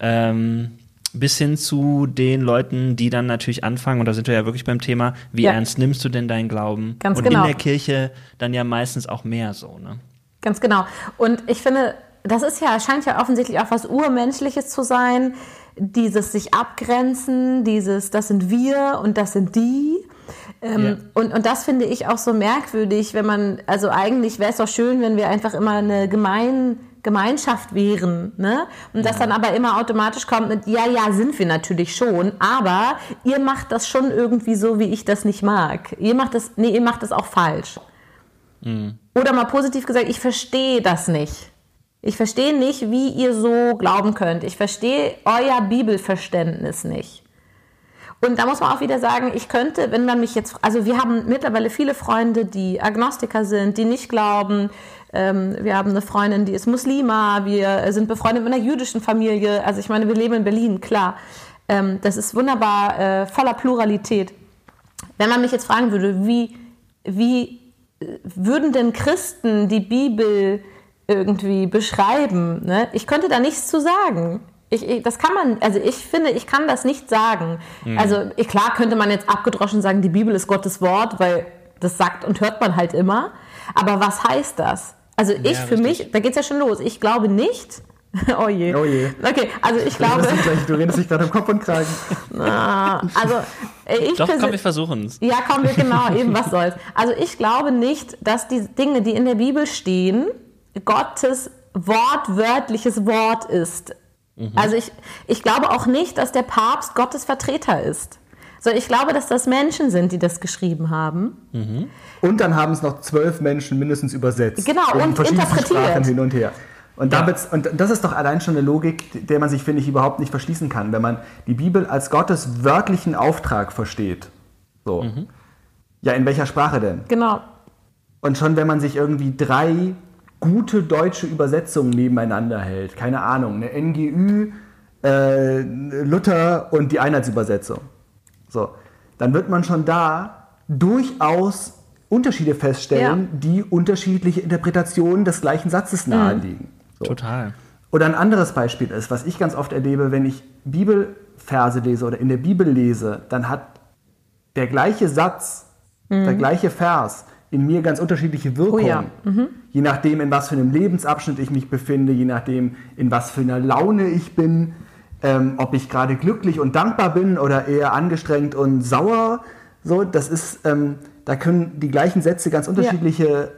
Ähm, bis hin zu den Leuten, die dann natürlich anfangen, und da sind wir ja wirklich beim Thema, wie Ja. ernst nimmst du denn deinen Glauben? Ganz und genau. in der Kirche dann ja meistens auch mehr so, ne? Ganz genau. Und ich finde, das ist ja, scheint ja offensichtlich auch was Urmenschliches zu sein. Dieses sich abgrenzen, dieses, das sind wir und das sind die. Ähm, Ja. und, und das finde ich auch so merkwürdig, wenn man, also eigentlich wäre es doch schön, wenn wir einfach immer eine gemein, Gemeinschaft wären, ne? Und das dann aber immer automatisch kommt mit, ja, ja, sind wir natürlich schon, aber ihr macht das schon irgendwie so, wie ich das nicht mag. Ihr macht das, nee, ihr macht das auch falsch. Oder mal positiv gesagt, ich verstehe das nicht. Ich verstehe nicht, wie ihr so glauben könnt. Ich verstehe euer Bibelverständnis nicht. Und da muss man auch wieder sagen, ich könnte, wenn man mich jetzt, also wir haben mittlerweile viele Freunde, die Agnostiker sind, die nicht glauben. Ähm, wir haben eine Freundin, die ist Muslima. Wir sind befreundet mit einer jüdischen Familie. Also ich meine, wir leben in Berlin, klar. Ähm, das ist wunderbar, äh, voller Pluralität. Wenn man mich jetzt fragen würde, wie, wie äh, würden denn Christen die Bibel irgendwie beschreiben? Ne? Ich könnte da nichts zu sagen. Ich, ich, das kann man, also ich finde, ich kann das nicht sagen. Also ich, klar könnte man jetzt abgedroschen sagen, die Bibel ist Gottes Wort, weil das sagt und hört man halt immer. Aber was heißt das? Also ich für richtig. mich, da geht's ja schon los. Ich glaube nicht. *laughs* oh je. Oh je. Okay, also ich Du glaube, gleich- Du redest dich gerade im Kopf und Kragen. *laughs* also äh, ich Doch, komm, wir versuchen es. ja, komm, wir genau, eben, was soll's. Also ich glaube nicht, dass die Dinge, die in der Bibel stehen, Gottes wortwörtliches Wort ist. Also ich, ich glaube auch nicht, dass der Papst Gottes Vertreter ist. So, ich glaube, dass das Menschen sind, die das geschrieben haben. Und dann haben es noch zwölf Menschen mindestens übersetzt. Genau, in und verschiedensten interpretiert. Sprachen hin und her. Und, damit, und das ist doch allein schon eine Logik, der man sich, finde ich, überhaupt nicht verschließen kann. Wenn man die Bibel als Gottes wörtlichen Auftrag versteht. So. Ja, in welcher Sprache denn? Genau. Und schon wenn man sich irgendwie drei gute deutsche Übersetzungen nebeneinander hält, keine Ahnung, eine NGÜ, äh, Luther und die Einheitsübersetzung, so, dann wird man schon da durchaus Unterschiede feststellen, Ja. die unterschiedliche Interpretationen des gleichen Satzes naheliegen. So. Total. Oder ein anderes Beispiel ist, was ich ganz oft erlebe, wenn ich Bibelverse lese oder in der Bibel lese, dann hat der gleiche Satz, der gleiche Vers in mir ganz unterschiedliche Wirkungen. ja. Je nachdem, in was für einem Lebensabschnitt ich mich befinde, je nachdem, in was für einer Laune ich bin, ähm, ob ich gerade glücklich und dankbar bin oder eher angestrengt und sauer. So, das ist, ähm, da können die gleichen Sätze ganz unterschiedliche,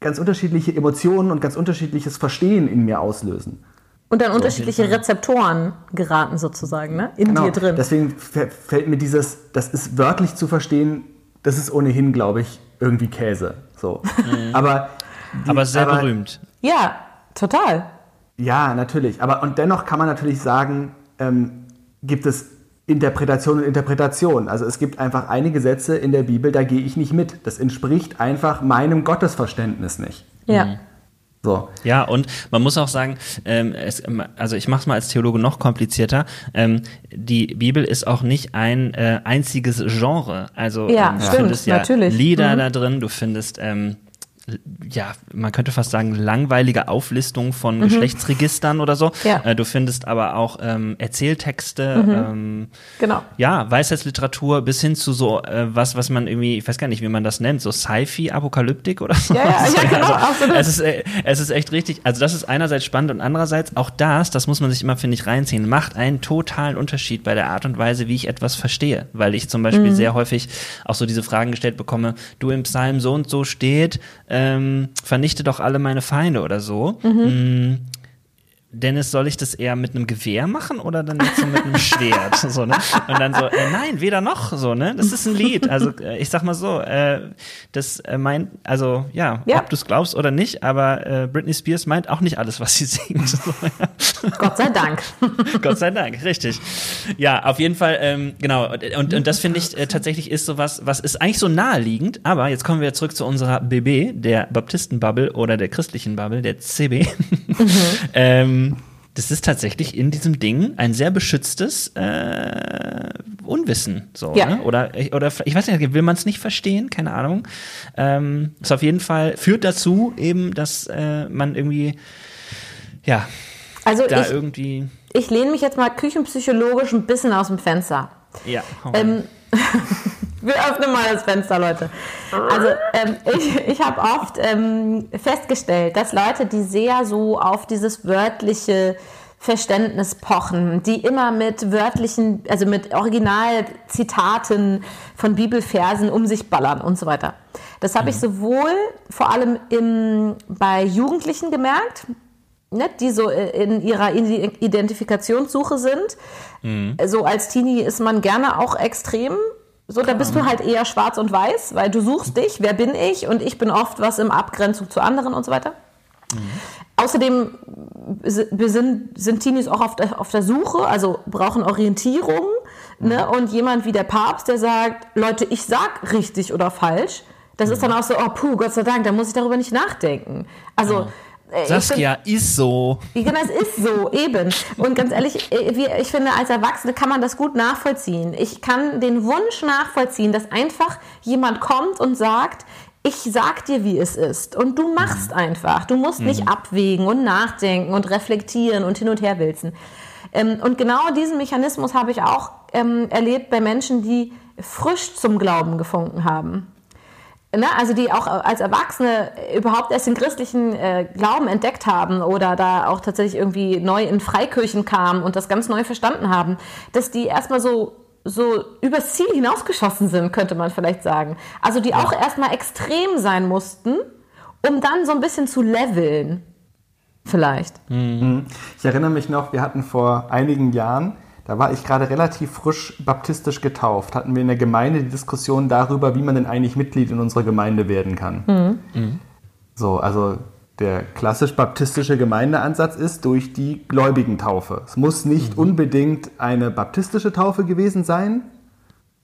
ganz unterschiedliche Emotionen und ganz unterschiedliches Verstehen in mir auslösen. Und dann unterschiedliche Rezeptoren geraten sozusagen, ne? In Genau. dir drin. Deswegen fällt mir dieses, das ist wörtlich zu verstehen, das ist ohnehin, glaube ich, irgendwie Käse. So. Aber, die- Aber sehr berühmt. ja, total. Ja, natürlich. Aber und dennoch kann man natürlich sagen, ähm, gibt es Interpretation und Interpretation. Also es gibt einfach einige Sätze in der Bibel, da gehe ich nicht mit. Das entspricht einfach meinem Gottesverständnis nicht. Ja. So. Ja, und man muss auch sagen, ähm, es, also ich mache es mal als Theologe noch komplizierter. Ähm, die Bibel ist auch nicht ein äh, einziges Genre. Also Ja, ähm, du stimmt, findest ja natürlich. Lieder Mhm. da drin, du findest ähm, ja, man könnte fast sagen, langweilige Auflistung von Geschlechtsregistern oder so. Mhm. Ja. Mhm. Äh, du findest aber auch ähm, Erzähltexte, ähm, Genau. ja, Weisheitsliteratur bis hin zu so äh, was, was man irgendwie, ich weiß gar nicht, wie man das nennt, so Sci-Fi, Apokalyptik oder so. Ja, ja, *laughs* ja, genau, absolut. Es ist, äh, es ist echt richtig, also das ist einerseits spannend und andererseits auch das, das muss man sich immer, finde ich, reinziehen, macht einen totalen Unterschied bei der Art und Weise, wie ich etwas verstehe. Weil ich zum Beispiel Mhm. sehr häufig auch so diese Fragen gestellt bekomme, du im Psalm so und so steht, ähm, vernichte doch alle meine Feinde oder so. Mhm. Dennis, soll ich das eher mit einem Gewehr machen oder dann jetzt so mit einem Schwert? *laughs* so, ne? Und dann so, äh, nein, weder noch, so, ne? Das ist ein Lied. Also äh, ich sag mal so, äh, das äh, meint, also ja, Ja. ob du es glaubst oder nicht, aber äh, Britney Spears meint auch nicht alles, was sie *laughs* singt. So, ja. Gott sei Dank. *laughs* Gott sei Dank, richtig. Ja, auf jeden Fall, ähm, genau. Und, und, und das finde ich äh, tatsächlich ist so was, was ist eigentlich so naheliegend, aber jetzt kommen wir zurück zu unserer BB, der Baptistenbubble oder der christlichen Bubble, der CB. ähm, das ist tatsächlich in diesem Ding ein sehr beschütztes äh, Unwissen. So, Ja. ne? Oder, oder ich weiß nicht, will man es nicht verstehen? Keine Ahnung. Ähm, ist auf jeden Fall, führt dazu eben, dass äh, man irgendwie, ja, Also da ich, irgendwie. ich lehne mich jetzt mal küchenpsychologisch ein bisschen aus dem Fenster. Ja. Ähm, *laughs* wir öffnen mal das Fenster, Leute. Also ähm, ich, ich habe oft ähm, festgestellt, dass Leute, die sehr so auf dieses wörtliche Verständnis pochen, die immer mit wörtlichen, also mit Originalzitaten von Bibelversen um sich ballern und so weiter. Das habe ich sowohl vor allem im, bei Jugendlichen gemerkt, ne, die so in ihrer Identifikationssuche sind. So als Teenie ist man gerne auch extrem. So, da bist du halt eher schwarz und weiß, weil du suchst dich, wer bin ich und ich bin oft was im Abgrenzung zu anderen und so weiter. Außerdem si- wir sind, sind Teenies auch auf der, auf der Suche, also brauchen Orientierung. Ne? Und jemand wie der Papst, der sagt, Leute, ich sag richtig oder falsch, das ist dann auch so, oh puh, Gott sei Dank, da muss ich darüber nicht nachdenken. Also äh, Saskia ist so. Genau, es ist so, eben. Und ganz ehrlich, äh, ich finde, als Erwachsene kann man das gut nachvollziehen. Ich kann den Wunsch nachvollziehen, dass einfach jemand kommt und sagt, ich sag dir, wie es ist. Und du machst einfach. Du musst nicht abwägen und nachdenken und reflektieren und hin und her wälzen. Ähm, und genau diesen Mechanismus habe ich auch ähm, erlebt bei Menschen, die frisch zum Glauben gefunden haben. Ne, also die auch als Erwachsene überhaupt erst den christlichen äh, Glauben entdeckt haben oder da auch tatsächlich irgendwie neu in Freikirchen kamen und das ganz neu verstanden haben, dass die erstmal so so übers Ziel hinausgeschossen sind, könnte man vielleicht sagen. Also die auch erstmal extrem sein mussten, um dann so ein bisschen zu leveln. Vielleicht. Ich erinnere mich noch, wir hatten vor einigen Jahren Da war ich gerade relativ frisch baptistisch getauft. Hatten wir in der Gemeinde die Diskussion darüber, wie man denn eigentlich Mitglied in unserer Gemeinde werden kann. So, also der klassisch-baptistische Gemeindeansatz ist durch die Gläubigentaufe. Es muss nicht unbedingt eine baptistische Taufe gewesen sein,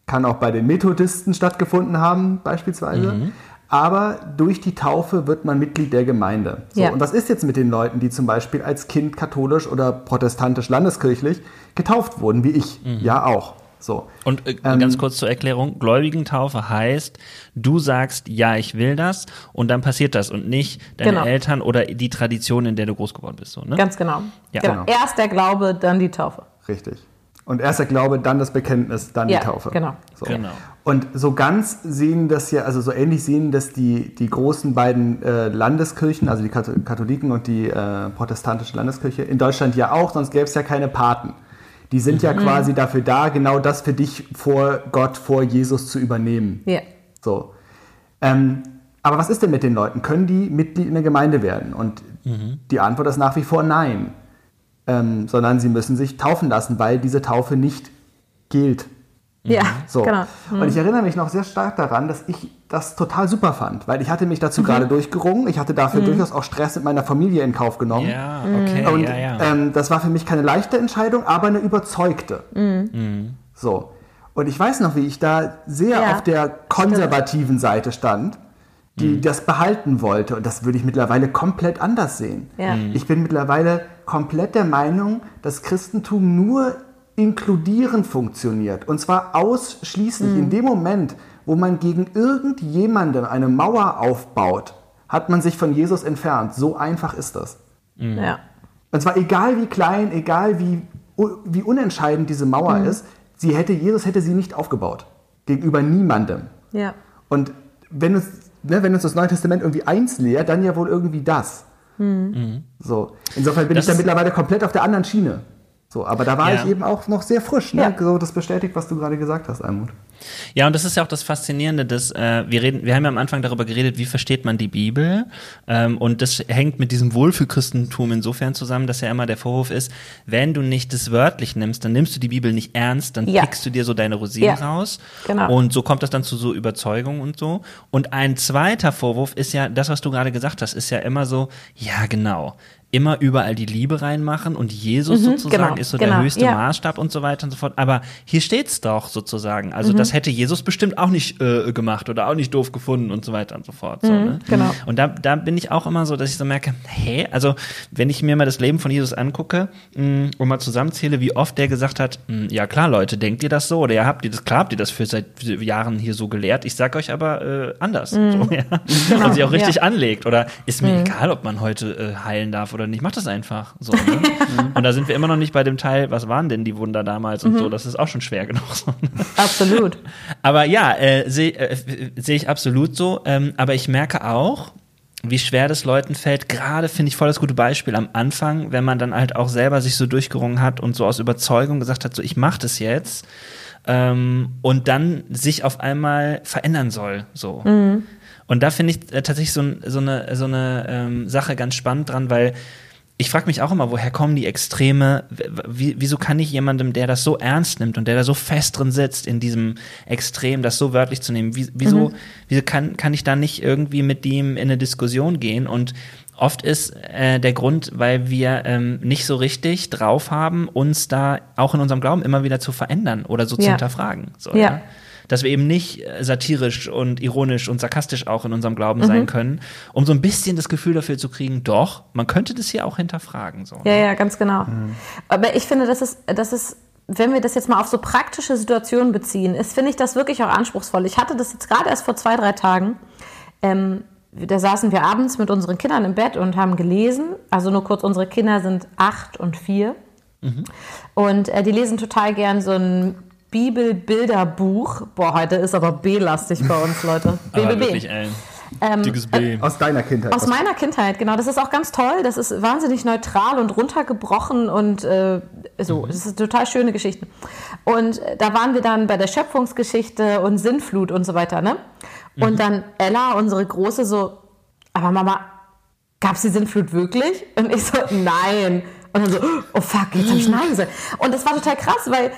kann auch bei den Methodisten stattgefunden haben, beispielsweise. Aber durch die Taufe wird man Mitglied der Gemeinde. So, Ja. Und was ist jetzt mit den Leuten, die zum Beispiel als Kind katholisch oder protestantisch landeskirchlich getauft wurden, wie ich? Ja, auch. So. Und äh, Ähm, ganz kurz zur Erklärung, Gläubigentaufe heißt, du sagst, ja, ich will das und dann passiert das und nicht deine Genau. Eltern oder die Tradition, in der du groß geworden bist. So, ne? Ganz genau. Ja. genau. Genau. Erst der Glaube, dann die Taufe. Richtig. Und erst der Glaube, dann das Bekenntnis, dann Ja, die Taufe. genau. So. Genau. Und so ganz sehen das ja, also so ähnlich sehen das die, die großen beiden äh, Landeskirchen, also die Katho- Katholiken und die äh, protestantische Landeskirche in Deutschland ja auch, sonst gäbe es ja keine Paten. Die sind Mhm. ja quasi dafür da, genau das für dich vor Gott, vor Jesus zu übernehmen. Ja. So. Ähm, aber was ist denn mit den Leuten? Können die Mitglied in der Gemeinde werden? Und die Antwort ist nach wie vor nein. Ähm, sondern sie müssen sich taufen lassen, weil diese Taufe nicht gilt. Ja, So. genau. Und ich erinnere mich noch sehr stark daran, dass ich das total super fand, weil ich hatte mich dazu gerade durchgerungen. Ich hatte dafür durchaus auch Stress mit meiner Familie in Kauf genommen. Ja, okay, Und ja, ja. Ähm, das war für mich keine leichte Entscheidung, aber eine überzeugte. So. Und ich weiß noch, wie ich da sehr Ja, auf der konservativen Seite stand, die das behalten wollte. Und das würde ich mittlerweile komplett anders sehen. Ja. Mhm. Ich bin mittlerweile komplett der Meinung, dass Christentum nur inkludierend funktioniert. Und zwar ausschließlich Mhm. in dem Moment, wo man gegen irgendjemandem eine Mauer aufbaut, hat man sich von Jesus entfernt. So einfach ist das. Ja. Und zwar egal wie klein, egal wie, wie unentscheidend diese Mauer ist, sie hätte, Jesus hätte sie nicht aufgebaut. Gegenüber niemandem. Ja. Und wenn uns, ne, wenn uns das Neue Testament irgendwie eins lehrt, dann ja wohl irgendwie das. So. Insofern bin Das ich da mittlerweile komplett auf der anderen Schiene. So, aber da war Ja. ich eben auch noch sehr frisch. Ne? Ja. So, das bestätigt, was du gerade gesagt hast, Almut. Ja, und das ist ja auch das Faszinierende, dass äh, wir reden, wir haben ja am Anfang darüber geredet, wie versteht man die Bibel, ähm, und das hängt mit diesem Wohlfühlchristentum insofern zusammen, dass ja immer der Vorwurf ist, wenn du nicht das wörtlich nimmst, dann nimmst du die Bibel nicht ernst, dann Ja. pickst du dir so deine Rosinen Ja, raus, genau. und so kommt das dann zu so Überzeugungen und so. Und ein zweiter Vorwurf ist ja, das, was du gerade gesagt hast, ist ja immer so, ja genau, immer überall die Liebe reinmachen und Jesus sozusagen genau, ist so genau, der höchste ja. Maßstab und so weiter und so fort. Aber hier steht's doch sozusagen. Also Mhm. das hätte Jesus bestimmt auch nicht äh, gemacht oder auch nicht doof gefunden und so weiter und so fort. So, ne? genau. Und da, da bin ich auch immer so, dass ich so merke, hä, also wenn ich mir mal das Leben von Jesus angucke mh, und mal zusammenzähle, wie oft der gesagt hat, mh, ja klar Leute, denkt ihr das so oder ja, habt ihr das, klar habt ihr das für seit Jahren hier so gelehrt, ich sag euch aber äh, anders. So, ja. und sich auch richtig ja. anlegt oder ist mir egal, ob man heute äh, heilen darf oder nicht, macht das einfach. So, ne? *laughs* und da sind wir immer noch nicht bei dem Teil, was waren denn die Wunder damals und so, das ist auch schon schwer genug. So, ne? Absolut. Aber ja, äh, sehe äh, seh ich absolut so. Ähm, aber ich merke auch, wie schwer das Leuten fällt. Gerade finde ich voll das gute Beispiel am Anfang, wenn man dann halt auch selber sich so durchgerungen hat und so aus Überzeugung gesagt hat, so ich mache das jetzt. Ähm, und dann sich auf einmal verändern soll. So. Und da finde ich äh, tatsächlich so, so eine, so eine ähm, Sache ganz spannend dran, weil ich frage mich auch immer, woher kommen die Extreme? Wieso kann ich jemandem, der das so ernst nimmt und der da so fest drin sitzt, in diesem Extrem, das so wörtlich zu nehmen, wie, wieso, wieso kann, kann ich da nicht irgendwie mit ihm in eine Diskussion gehen? Und oft ist äh, der Grund, weil wir ähm, nicht so richtig drauf haben, uns da auch in unserem Glauben immer wieder zu verändern oder so zu Ja. hinterfragen. So, Ja. ja? Dass wir eben nicht äh, satirisch und ironisch und sarkastisch auch in unserem Glauben sein können, um so ein bisschen das Gefühl dafür zu kriegen, doch, man könnte das hier auch hinterfragen. So, Ja, ne? ja, ganz genau. Aber ich finde, das ist, das ist, wenn wir das jetzt mal auf so praktische Situationen beziehen, ist, finde ich das wirklich auch anspruchsvoll. Ich hatte das jetzt gerade erst vor zwei, drei Tagen. Ähm, da saßen wir abends mit unseren Kindern im Bett und haben gelesen. Also nur kurz, unsere Kinder sind acht und vier. Und äh, die lesen total gern so ein Bibelbilderbuch. Boah, heute ist aber B-lastig bei uns, Leute. BBB. wirklich, ey. Dickes B. Aus deiner Kindheit. Aus meiner Kindheit, genau. Das ist auch ganz toll. Das ist wahnsinnig neutral und runtergebrochen und äh, so. Das ist total schöne Geschichten. Und äh, da waren wir dann bei der Schöpfungsgeschichte und Sinnflut und so weiter, ne? Und dann Ella, unsere Große, so, aber Mama, gab es die Sinnflut wirklich? Und ich so, nein. Und dann so, oh fuck, jetzt habe ich Nein gesagt. Und das war total krass, weil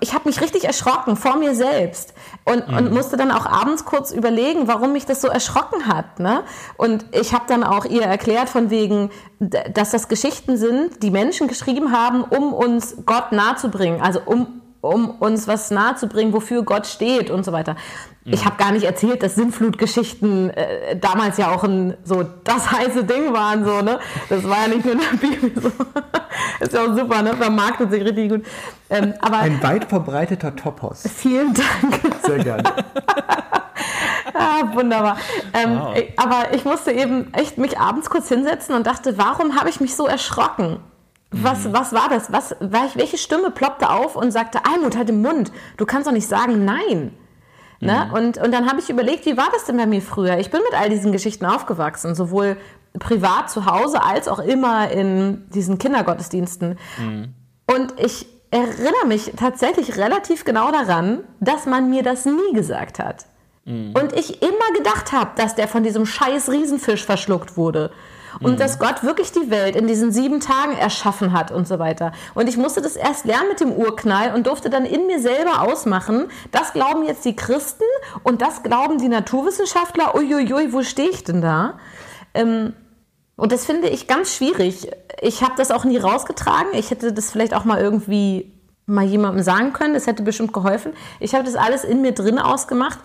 ich habe mich richtig erschrocken vor mir selbst und, mhm. und musste dann auch abends kurz überlegen, warum mich das so erschrocken hat. Ne? Und ich habe dann auch ihr erklärt von wegen, dass das Geschichten sind, die Menschen geschrieben haben, um uns Gott nahezubringen, also um um uns was nahezubringen, wofür Gott steht und so weiter. Mhm. Ich habe gar nicht erzählt, dass Sintflutgeschichten äh, damals ja auch ein so das heiße Ding waren so, ne? Das war ja nicht nur in der Bibel so. *laughs* Ist ja auch super, ne? Vermarktet sich richtig gut. Ähm, aber ein weit verbreiteter Topos. Vielen Dank. Sehr gerne. *laughs* ah, wunderbar. Ähm, wow. Aber ich musste eben echt mich abends kurz hinsetzen und dachte, warum habe ich mich so erschrocken? Was, mhm. was war das? Was, welche Stimme ploppte auf und sagte, Almut, halt den Mund, du kannst doch nicht sagen Nein. Ne? Mhm. Und, und dann habe ich überlegt, wie war das denn bei mir früher? Ich bin mit all diesen Geschichten aufgewachsen, sowohl privat zu Hause als auch immer in diesen Kindergottesdiensten. Mhm. Und ich erinnere mich tatsächlich relativ genau daran, dass man mir das nie gesagt hat. Mhm. Und ich immer gedacht habe, dass der von diesem scheiß Riesenfisch verschluckt wurde und mhm. dass Gott wirklich die Welt in diesen sieben Tagen erschaffen hat und so weiter. Und ich musste das erst lernen mit dem Urknall und durfte dann in mir selber ausmachen, das glauben jetzt die Christen und das glauben die Naturwissenschaftler. Uiuiui, wo stehe ich denn da? Ähm, und das finde ich ganz schwierig. Ich habe das auch nie rausgetragen. Ich hätte das vielleicht auch mal irgendwie mal jemandem sagen können. Das hätte bestimmt geholfen. Ich habe das alles in mir drin ausgemacht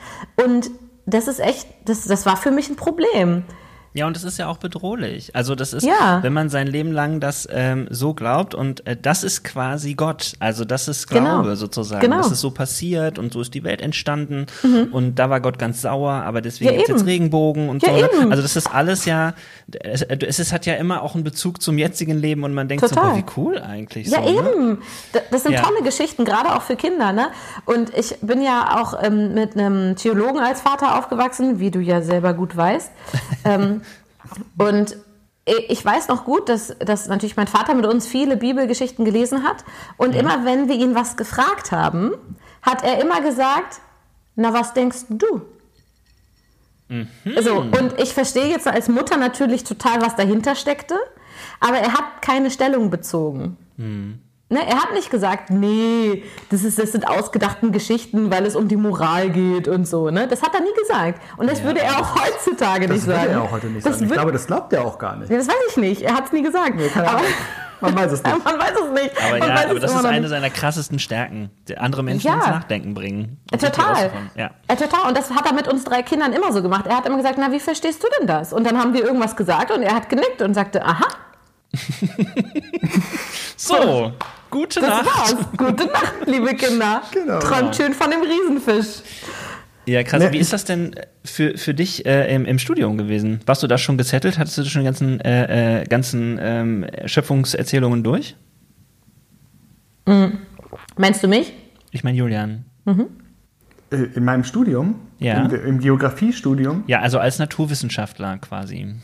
und das ist echt, das, das war für mich ein Problem. Ja, und das ist ja auch bedrohlich. Also das ist, ja. wenn man sein Leben lang das ähm, so glaubt und äh, das ist quasi Gott. Also das ist Glaube genau. sozusagen. Genau. Das ist so passiert und so ist die Welt entstanden mhm. und da war Gott ganz sauer, aber deswegen ja, ist jetzt Regenbogen und ja, so. Ne? Eben. Also das ist alles ja, es, es ist, hat ja immer auch einen Bezug zum jetzigen Leben und man denkt Total. so, boah, wie cool eigentlich. Ja, so, ne? eben. Ne? Das sind tolle Geschichten, gerade auch für Kinder. Ne? Und ich bin ja auch ähm, mit einem Theologen als Vater aufgewachsen, wie du ja selber gut weißt. *laughs* ähm, und ich weiß noch gut, dass, dass natürlich mein Vater mit uns viele Bibelgeschichten gelesen hat. Und ja. immer wenn wir ihn was gefragt haben, hat er immer gesagt, na, was denkst du? Mhm. So, und ich verstehe jetzt als Mutter natürlich total, was dahinter steckte, aber er hat keine Stellung bezogen. Mhm. Ne, er hat nicht gesagt, nee, das, ist, das sind ausgedachten Geschichten, weil es um die Moral geht und so. Ne? Das hat er nie gesagt. Und das ja, würde er auch heutzutage nicht sagen. Das würde er auch heute nicht das sagen. Ich glaube, das glaubt er auch gar nicht. Ja, das weiß ich nicht. Er hat es nie gesagt. Nee, aber, man weiß es *laughs* nicht. man weiß es nicht. Aber, ja, aber das ist eine seiner krassesten Stärken, andere Menschen ja. ins Nachdenken bringen. Total. Ja. total. Und das hat er mit uns drei Kindern immer so gemacht. Er hat immer gesagt, na, wie verstehst du denn das? Und dann haben wir irgendwas gesagt und er hat genickt und sagte, aha. *laughs* so. Gute das Nacht. War's. Gute Nacht, liebe Kinder. *laughs* Genau. Träumt schön von dem Riesenfisch. Ja, krass. Ne, Wie ist das denn für, für dich äh, im, im Studium gewesen? Warst du da schon gesettelt? Hattest du schon die ganzen, äh, äh, ganzen ähm, Schöpfungserzählungen durch? Mhm. Meinst du mich? Ich meine Julian. Mhm. Äh, in meinem Studium? Ja. Im, Im Geografiestudium? Ja, also als Naturwissenschaftler quasi.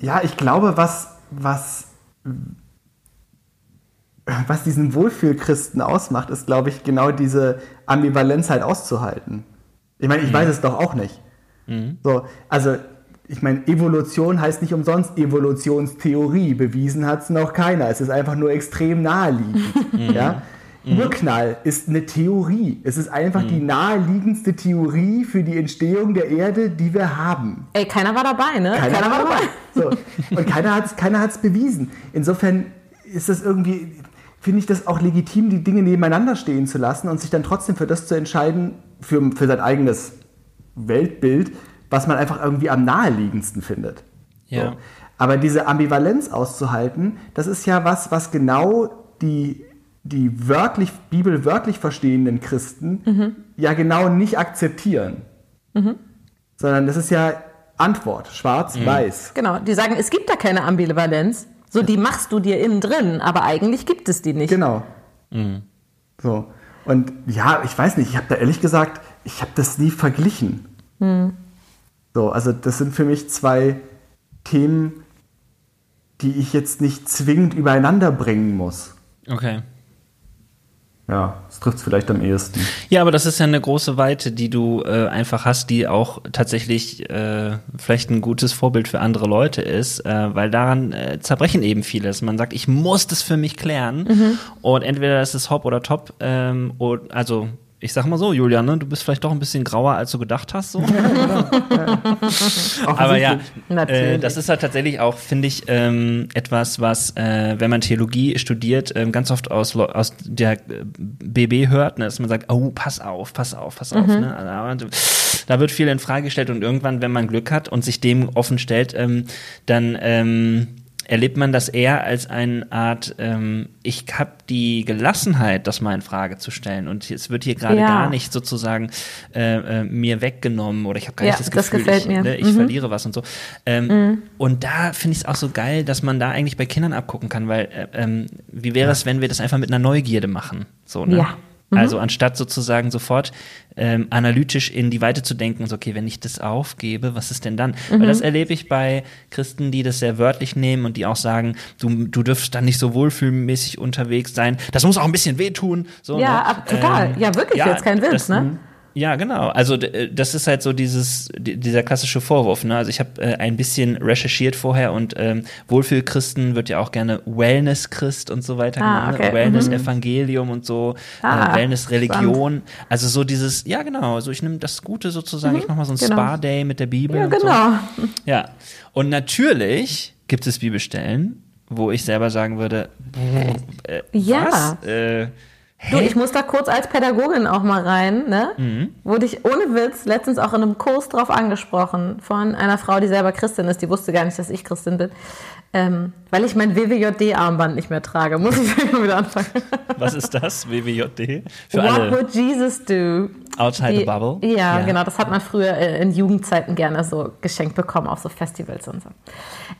Ja, ich glaube, was, was was diesen Wohlfühlchristen ausmacht, ist, glaube ich, genau diese Ambivalenz halt auszuhalten. Ich meine, ich mhm. weiß es doch auch nicht. Mhm. So, also, ich meine, Evolution heißt nicht umsonst Evolutionstheorie. Bewiesen hat es noch keiner. Es ist einfach nur extrem naheliegend. *laughs* Mhm. ja? Mhm. Urknall ist eine Theorie. Es ist einfach mhm. die naheliegendste Theorie für die Entstehung der Erde, die wir haben. Ey, keiner war dabei, ne? Keiner, keiner war dabei. So. Und keiner hat es keiner bewiesen. Insofern ist das irgendwie, finde ich das auch legitim, die Dinge nebeneinander stehen zu lassen und sich dann trotzdem für das zu entscheiden, für, für sein eigenes Weltbild, was man einfach irgendwie am naheliegendsten findet. Ja. So. Aber diese Ambivalenz auszuhalten, das ist ja was, was genau die, die wörtlich, Bibel wörtlich verstehenden Christen mhm. ja genau nicht akzeptieren. Mhm. Sondern das ist ja Antwort, schwarz-weiß. Mhm. Genau, die sagen, es gibt da keine Ambivalenz. So, die machst du dir innen drin, aber eigentlich gibt es die nicht. Genau. Mhm. So. Und ja, ich weiß nicht, ich habe da ehrlich gesagt, ich habe das nie verglichen. Mhm. So, also das sind für mich zwei Themen, die ich jetzt nicht zwingend übereinander bringen muss. Okay. Ja, das trifft es vielleicht am ehesten. Ja, aber das ist ja eine große Weite, die du äh, einfach hast, die auch tatsächlich äh, vielleicht ein gutes Vorbild für andere Leute ist, äh, weil daran äh, zerbrechen eben vieles. Man sagt, ich muss das für mich klären mhm. und entweder das ist Hop oder Top, ähm, und, also ich sag mal so, Julian, ne, du bist vielleicht doch ein bisschen grauer, als du gedacht hast. So. *laughs* Aber ja, äh, das ist halt tatsächlich auch, finde ich, ähm, etwas, was, äh, wenn man Theologie studiert, ähm, ganz oft aus, aus der BB hört, ne, dass man sagt, oh, pass auf, pass auf, pass auf. Mhm. Ne? Also, da wird viel in Frage gestellt und irgendwann, wenn man Glück hat und sich dem offen stellt, ähm, dann ähm, erlebt man das eher als eine Art, ähm, ich habe die Gelassenheit, das mal in Frage zu stellen und es wird hier gerade ja. gar nicht sozusagen äh, äh, mir weggenommen oder ich habe gar ja, nicht das Gefühl, das ich, ne, ich mhm. verliere was und so. Ähm, mhm. Und da finde ich es auch so geil, dass man da eigentlich bei Kindern abgucken kann, weil äh, ähm, wie wäre es, wenn wir das einfach mit einer Neugierde machen? So, ne? Ja. Mhm. Also anstatt sozusagen sofort ähm, analytisch in die Weite zu denken, so, okay, wenn ich das aufgebe, was ist denn dann? Mhm. Weil das erlebe ich bei Christen, die das sehr wörtlich nehmen und die auch sagen, du, du dürfst dann nicht so wohlfühlmäßig unterwegs sein. Das muss auch ein bisschen wehtun. So, ja, ne? ab, total. Ähm, ja, wirklich, ja, jetzt kein Witz, das, ne? Ja, genau. Also äh, das ist halt so dieses dieser klassische Vorwurf. Ne? Also ich habe äh, ein bisschen recherchiert vorher und ähm, Wohlfühlchristen wird ja auch gerne Wellness-Christ und so weiter ah, genannt. Okay. Wellness-Evangelium und so, äh, ah, äh, Wellness-Religion. Also so dieses, ja genau, also ich nehme das Gute sozusagen, mhm, ich mache mal so ein genau. Spa-Day mit der Bibel. Ja, genau. So. Ja. Und natürlich gibt es Bibelstellen, wo ich selber sagen würde, äh, ja. was? Hä? Du, ich muss da kurz als Pädagogin auch mal rein, ne? Mhm. Wurde ich ohne Witz letztens auch in einem Kurs drauf angesprochen von einer Frau, die selber Christin ist. Die wusste gar nicht, dass ich Christin bin. Ähm, weil ich mein WWJD-Armband nicht mehr trage. Muss ich *laughs* mal wieder anfangen. Was ist das, WWJD? Für What alle would Jesus do? Outside die, the bubble? Ja, ja, genau. Das hat man früher äh, in Jugendzeiten gerne so geschenkt bekommen, auf so Festivals und so.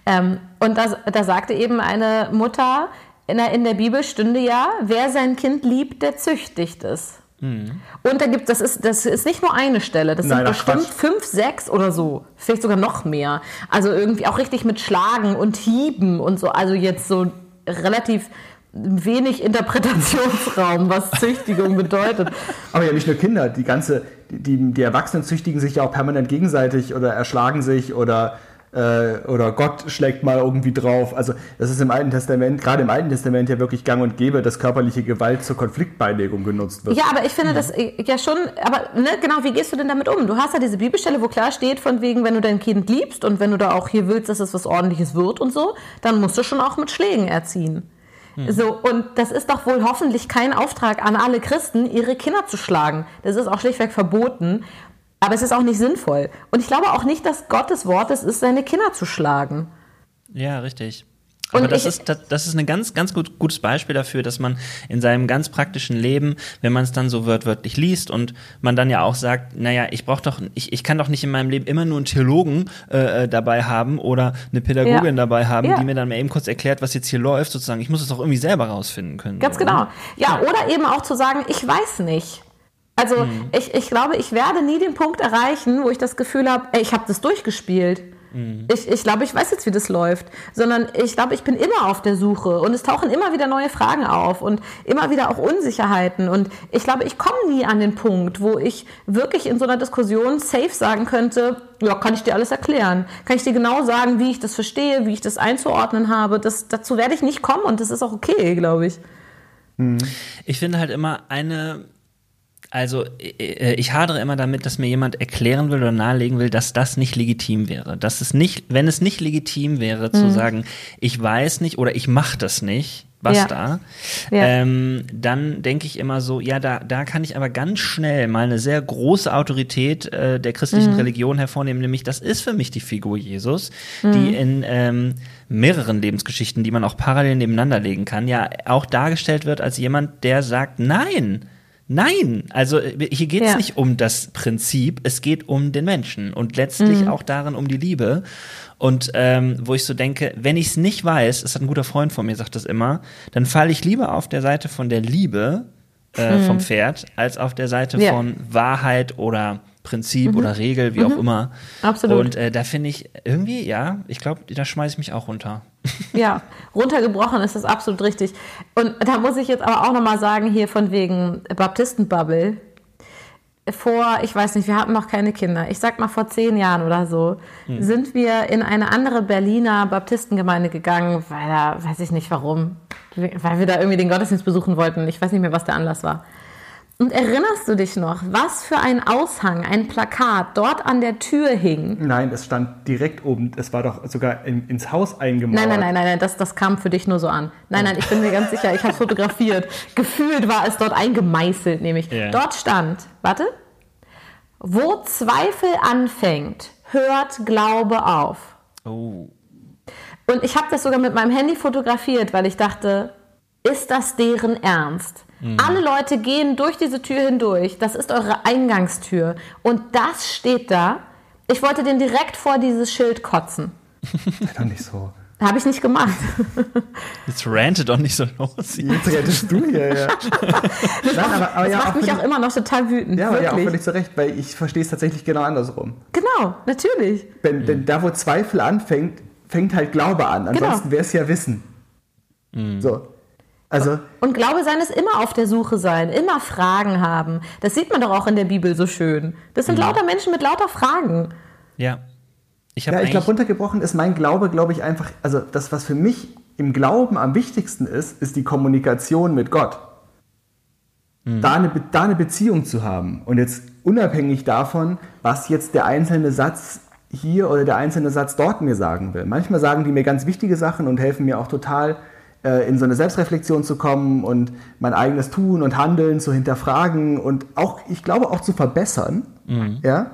Ähm, und da, da sagte eben eine Mutter, in der, in der Bibel stünde ja, wer sein Kind liebt, der züchtigt es. Mhm. Und da gibt das ist das ist nicht nur eine Stelle, das Nein, sind bestimmt Quatsch. fünf, sechs oder so, vielleicht sogar noch mehr. Also irgendwie auch richtig mit Schlagen und Hieben und so. Also jetzt so relativ wenig Interpretationsraum, was Züchtigung bedeutet. *laughs* Aber ja nicht nur Kinder, die ganze, die, die Erwachsenen züchtigen sich ja auch permanent gegenseitig oder erschlagen sich oder äh, oder Gott schlägt mal irgendwie drauf. Also das ist im Alten Testament, gerade im Alten Testament ja wirklich gang und gäbe, dass körperliche Gewalt zur Konfliktbeilegung genutzt wird. Ja, aber ich finde ja. das äh, ja schon, aber ne, genau, wie gehst du denn damit um? Du hast ja diese Bibelstelle, wo klar steht, von wegen, wenn du dein Kind liebst und wenn du da auch hier willst, dass es was ordentliches wird und so, dann musst du schon auch mit Schlägen erziehen. Hm. So, und das ist doch wohl hoffentlich kein Auftrag an alle Christen, ihre Kinder zu schlagen. Das ist auch schlichtweg verboten. Aber es ist auch nicht sinnvoll. Und ich glaube auch nicht, dass Gottes Wort es ist, seine Kinder zu schlagen. Ja, richtig. Aber das, ich, ist, das, das, ist ein ganz, ganz gut, gutes Beispiel dafür, dass man in seinem ganz praktischen Leben, wenn man es dann so wörtwörtlich liest und man dann ja auch sagt, naja, ich brauche doch, ich, ich kann doch nicht in meinem Leben immer nur einen Theologen äh, äh, dabei haben oder eine Pädagogin ja. dabei haben, ja. die mir dann mal eben kurz erklärt, was jetzt hier läuft, sozusagen. Ich muss es doch irgendwie selber rausfinden können. Ganz so, genau. Oder? Ja, oder eben auch zu sagen, ich weiß nicht. Also mhm. ich, ich glaube, ich werde nie den Punkt erreichen, wo ich das Gefühl habe, ey, ich habe das durchgespielt. Mhm. Ich, ich glaube, ich weiß jetzt, wie das läuft. Sondern ich glaube, ich bin immer auf der Suche und es tauchen immer wieder neue Fragen auf und immer wieder auch Unsicherheiten. Und ich glaube, ich komme nie an den Punkt, wo ich wirklich in so einer Diskussion safe sagen könnte, ja, kann ich dir alles erklären? Kann ich dir genau sagen, wie ich das verstehe, wie ich das einzuordnen habe? Das, dazu werde ich nicht kommen und das ist auch okay, glaube ich. Mhm. Ich finde halt immer eine also äh, ich hadere immer damit, dass mir jemand erklären will oder nahelegen will, dass das nicht legitim wäre. Dass es nicht, wenn es nicht legitim wäre, mhm. zu sagen, ich weiß nicht oder ich mache das nicht, basta, ja. ja. Ähm, dann denke ich immer so, ja, da, da kann ich aber ganz schnell mal eine sehr große Autorität äh, der christlichen mhm. Religion hervornehmen, nämlich das ist für mich die Figur Jesus, mhm. die in ähm, mehreren Lebensgeschichten, die man auch parallel nebeneinander legen kann, ja auch dargestellt wird als jemand, der sagt, nein, Nein, also äh, hier geht es ja. nicht um das Prinzip, es geht um den Menschen und letztlich mhm. auch darin um die Liebe. Und ähm, wo ich so denke, wenn ich es nicht weiß, es hat ein guter Freund von mir, sagt das immer, dann falle ich lieber auf der Seite von der Liebe äh, mhm. vom Pferd, als auf der Seite ja. von Wahrheit oder Prinzip oder Regel, wie auch immer. Absolut. Und äh, da finde ich irgendwie, ja, ich glaube, da schmeiße ich mich auch runter. *laughs* Ja, runtergebrochen ist das absolut richtig. Und da muss ich jetzt aber auch nochmal sagen, hier von wegen Baptistenbubble. Vor, ich weiß nicht, wir hatten noch keine Kinder. Ich sag mal vor zehn Jahren oder so, sind wir in eine andere Berliner Baptistengemeinde gegangen, weil da, weiß ich nicht warum, weil wir da irgendwie den Gottesdienst besuchen wollten. Ich weiß nicht mehr, was der Anlass war. Und erinnerst du dich noch, was für ein Aushang, ein Plakat dort an der Tür hing? Nein, es stand direkt oben. Es war doch sogar in, ins Haus eingemauert. Nein, nein, nein, nein, nein das, das kam für dich nur so an. Nein, nein, ich bin mir ganz sicher, ich habe fotografiert. Gefühlt war es dort eingemeißelt, nämlich. Ja. Dort stand, warte, wo Zweifel anfängt, hört Glaube auf. Oh. Und ich habe das sogar mit meinem Handy fotografiert, weil ich dachte, ist das deren Ernst? Alle Leute gehen durch diese Tür hindurch. Das ist eure Eingangstür. Und das steht da. Ich wollte den direkt vor dieses Schild kotzen. *laughs* Doch nicht so. Habe ich nicht gemacht. Jetzt rante doch nicht so los. Jetzt rettest du hier, ja. *laughs* Nein, aber, aber Das ja, macht mich auch immer noch total wütend. ja, aber ja, auch völlig zu Recht, weil ich verstehe es tatsächlich genau andersrum. Genau, natürlich. Wenn, Denn da, wo Zweifel anfängt, fängt halt Glaube an. Ansonsten wäre es ja Wissen. So. Also, Und Glaube sein ist immer auf der Suche sein, immer Fragen haben. Das sieht man doch auch in der Bibel so schön. Das sind lauter Menschen mit lauter Fragen. Ja. Ich habe ja, ich glaube, runtergebrochen ist mein Glaube, glaube ich, einfach, also das, was für mich im Glauben am wichtigsten ist, ist die Kommunikation mit Gott. Da, eine, da eine Beziehung zu haben. Und jetzt unabhängig davon, was jetzt der einzelne Satz hier oder der einzelne Satz dort mir sagen will. Manchmal sagen die mir ganz wichtige Sachen und helfen mir auch total, äh, in so eine Selbstreflexion zu kommen und mein eigenes Tun und Handeln zu hinterfragen und auch, ich glaube, auch zu verbessern. Ja?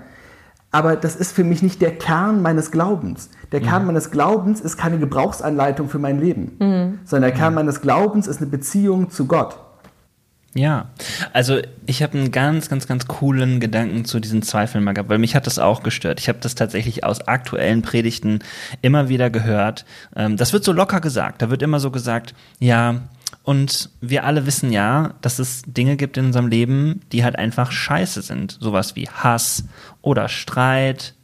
Aber das ist für mich nicht der Kern meines Glaubens. Der Kern meines Glaubens ist keine Gebrauchsanleitung für mein Leben, sondern der Kern meines Glaubens ist eine Beziehung zu Gott. Ja, also ich habe einen ganz, ganz, ganz coolen Gedanken zu diesen Zweifeln mal gehabt, weil mich hat das auch gestört. Ich habe das tatsächlich aus aktuellen Predigten immer wieder gehört. Ähm, das wird so locker gesagt. Da wird immer so gesagt, ja, und wir alle wissen ja, dass es Dinge gibt in unserem Leben, die halt einfach scheiße sind. Sowas wie Hass oder Streit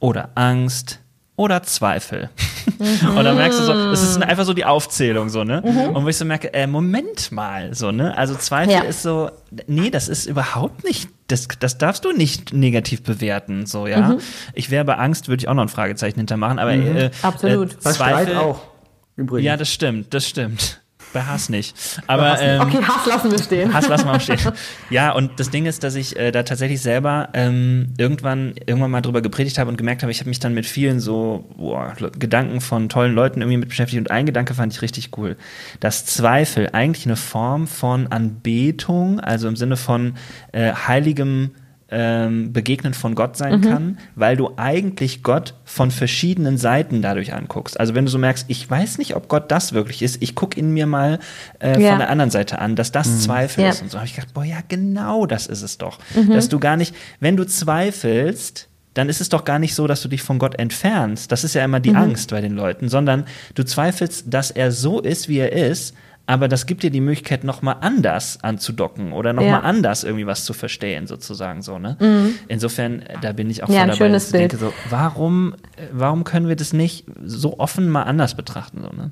oder Angst oder Zweifel. und dann merkst du so, es ist einfach so die Aufzählung so, ne? Und wo ich so merke, äh, Moment mal, so, ne? Also Zweifel Ja. ist so, nee, das ist überhaupt nicht, das, das darfst du nicht negativ bewerten, so, ja? Ich wäre bei Angst, würde ich auch noch ein Fragezeichen hintermachen, aber äh, Absolut. Äh, Zweifel, auch. Übrigens. Ja, das stimmt, das stimmt. Bei Hass nicht. Aber ähm, Okay, Hass lassen wir stehen. Hass lassen wir stehen. *laughs* Ja, und das Ding ist, dass ich äh, da tatsächlich selber ähm, irgendwann irgendwann mal drüber gepredigt habe und gemerkt habe, ich habe mich dann mit vielen so boah, Gedanken von tollen Leuten irgendwie mit beschäftigt und ein Gedanke fand ich richtig cool, dass Zweifel eigentlich eine Form von Anbetung, also im Sinne von äh, heiligem ähm, Begegnen von Gott sein kann, weil du eigentlich Gott von verschiedenen Seiten dadurch anguckst. Also wenn du so merkst, ich weiß nicht, ob Gott das wirklich ist, ich gucke ihn mir mal äh, Ja. von der anderen Seite an, dass das Zweifel Ja. ist. Und so habe ich gedacht, boah, ja, genau das ist es doch. Dass du gar nicht, wenn du zweifelst, dann ist es doch gar nicht so, dass du dich von Gott entfernst. Das ist ja immer die Angst bei den Leuten, sondern du zweifelst, dass er so ist, wie er ist, aber das gibt dir die Möglichkeit, nochmal anders anzudocken oder nochmal Ja. anders irgendwie was zu verstehen, sozusagen so, ne? Insofern, äh, da bin ich auch Ja, voll ein dabei, schönes dass ich denke Bild. so, warum, warum können wir das nicht so offen mal anders betrachten, so, ne?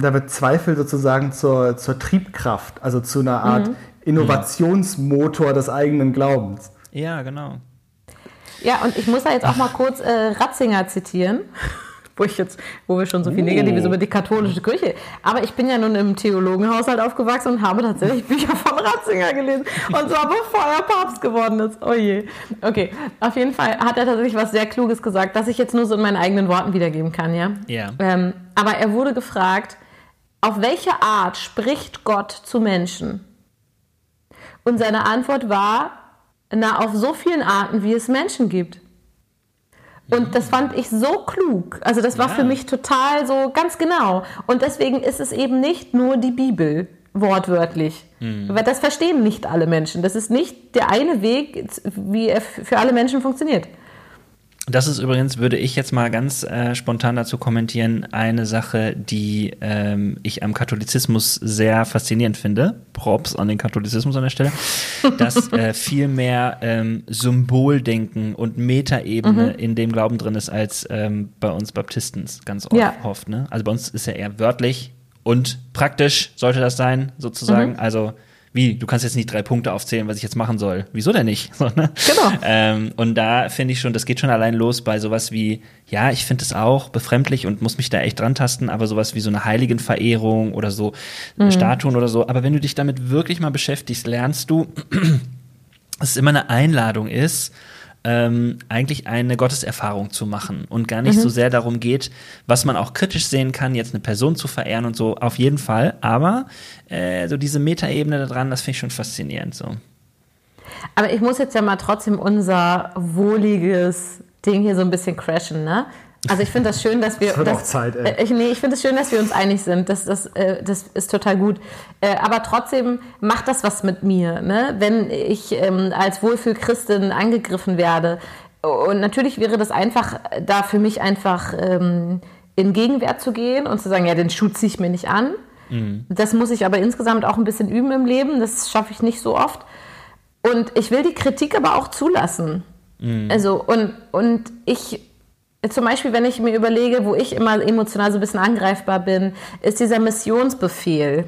Da wird Zweifel sozusagen zur, zur Triebkraft, also zu einer Art Innovationsmotor des eigenen Glaubens. Ja, genau. Ja, und ich muss da jetzt auch mal kurz äh, Ratzinger zitieren. Wo, ich jetzt, wo wir schon so viel Oh. Negatives über die katholische Kirche. Aber ich bin ja nun im Theologenhaushalt aufgewachsen und habe tatsächlich Bücher von Ratzinger gelesen. Und zwar bevor er Papst geworden ist. Oh je. Okay, auf jeden Fall hat er tatsächlich was sehr Kluges gesagt, das ich jetzt nur so in meinen eigenen Worten wiedergeben kann, ja? Ja. Ähm, aber er wurde gefragt, auf welche Art spricht Gott zu Menschen? Und seine Antwort war, na, auf so vielen Arten, wie es Menschen gibt. Und das fand ich so klug. Also das war Ja. für mich total so ganz genau. Und deswegen ist es eben nicht nur die Bibel, wortwörtlich. Weil das verstehen nicht alle Menschen. Das ist nicht der eine Weg, wie er für alle Menschen funktioniert. Das ist übrigens, würde ich jetzt mal ganz äh, spontan dazu kommentieren, eine Sache, die ähm, ich am Katholizismus sehr faszinierend finde. Props an den Katholizismus an der Stelle. dass *laughs* äh, viel mehr ähm, Symboldenken und Metaebene mhm. in dem Glauben drin ist, als ähm, bei uns Baptisten ganz oft. Ja. oft ne? Also bei uns ist ja eher wörtlich und praktisch sollte das sein, sozusagen. Mhm. Also wie, du kannst jetzt nicht drei Punkte aufzählen, was ich jetzt machen soll. Wieso denn nicht? *laughs* So, ne? Genau. Ähm, und da finde ich schon, das geht schon allein los bei sowas wie, ja, ich finde es auch befremdlich und muss mich da echt dran tasten, aber sowas wie so eine Heiligenverehrung oder so mhm. Statuen oder so. Aber wenn du dich damit wirklich mal beschäftigst, lernst du, *clears throat* dass es immer eine Einladung ist, ähm, eigentlich eine Gotteserfahrung zu machen und gar nicht mhm. so sehr darum geht, was man auch kritisch sehen kann, jetzt eine Person zu verehren und so, auf jeden Fall. Aber äh, so diese Metaebene da dran, das finde ich schon faszinierend so. Aber ich muss jetzt ja mal trotzdem unser wohliges Ding hier so ein bisschen crashen, ne? Also ich finde das schön, dass wir. Das wird auch Zeit, ey. Äh, ich, nee, ich finde es schön, dass wir uns einig sind. Das, das, äh, das ist total gut. Äh, aber trotzdem macht das was mit mir, ne? Wenn ich ähm, als Wohlfühlchristin angegriffen werde. Und natürlich wäre das einfach da für mich einfach ähm, in Gegenwert zu gehen und zu sagen, ja, den Schuh ziehe ich mir nicht an. Mhm. Das muss ich aber insgesamt auch ein bisschen üben im Leben. Das schaffe ich nicht so oft. Und ich will die Kritik aber auch zulassen. Mhm. Also, und, und ich zum Beispiel, wenn ich mir überlege, wo ich immer emotional so ein bisschen angreifbar bin, ist dieser Missionsbefehl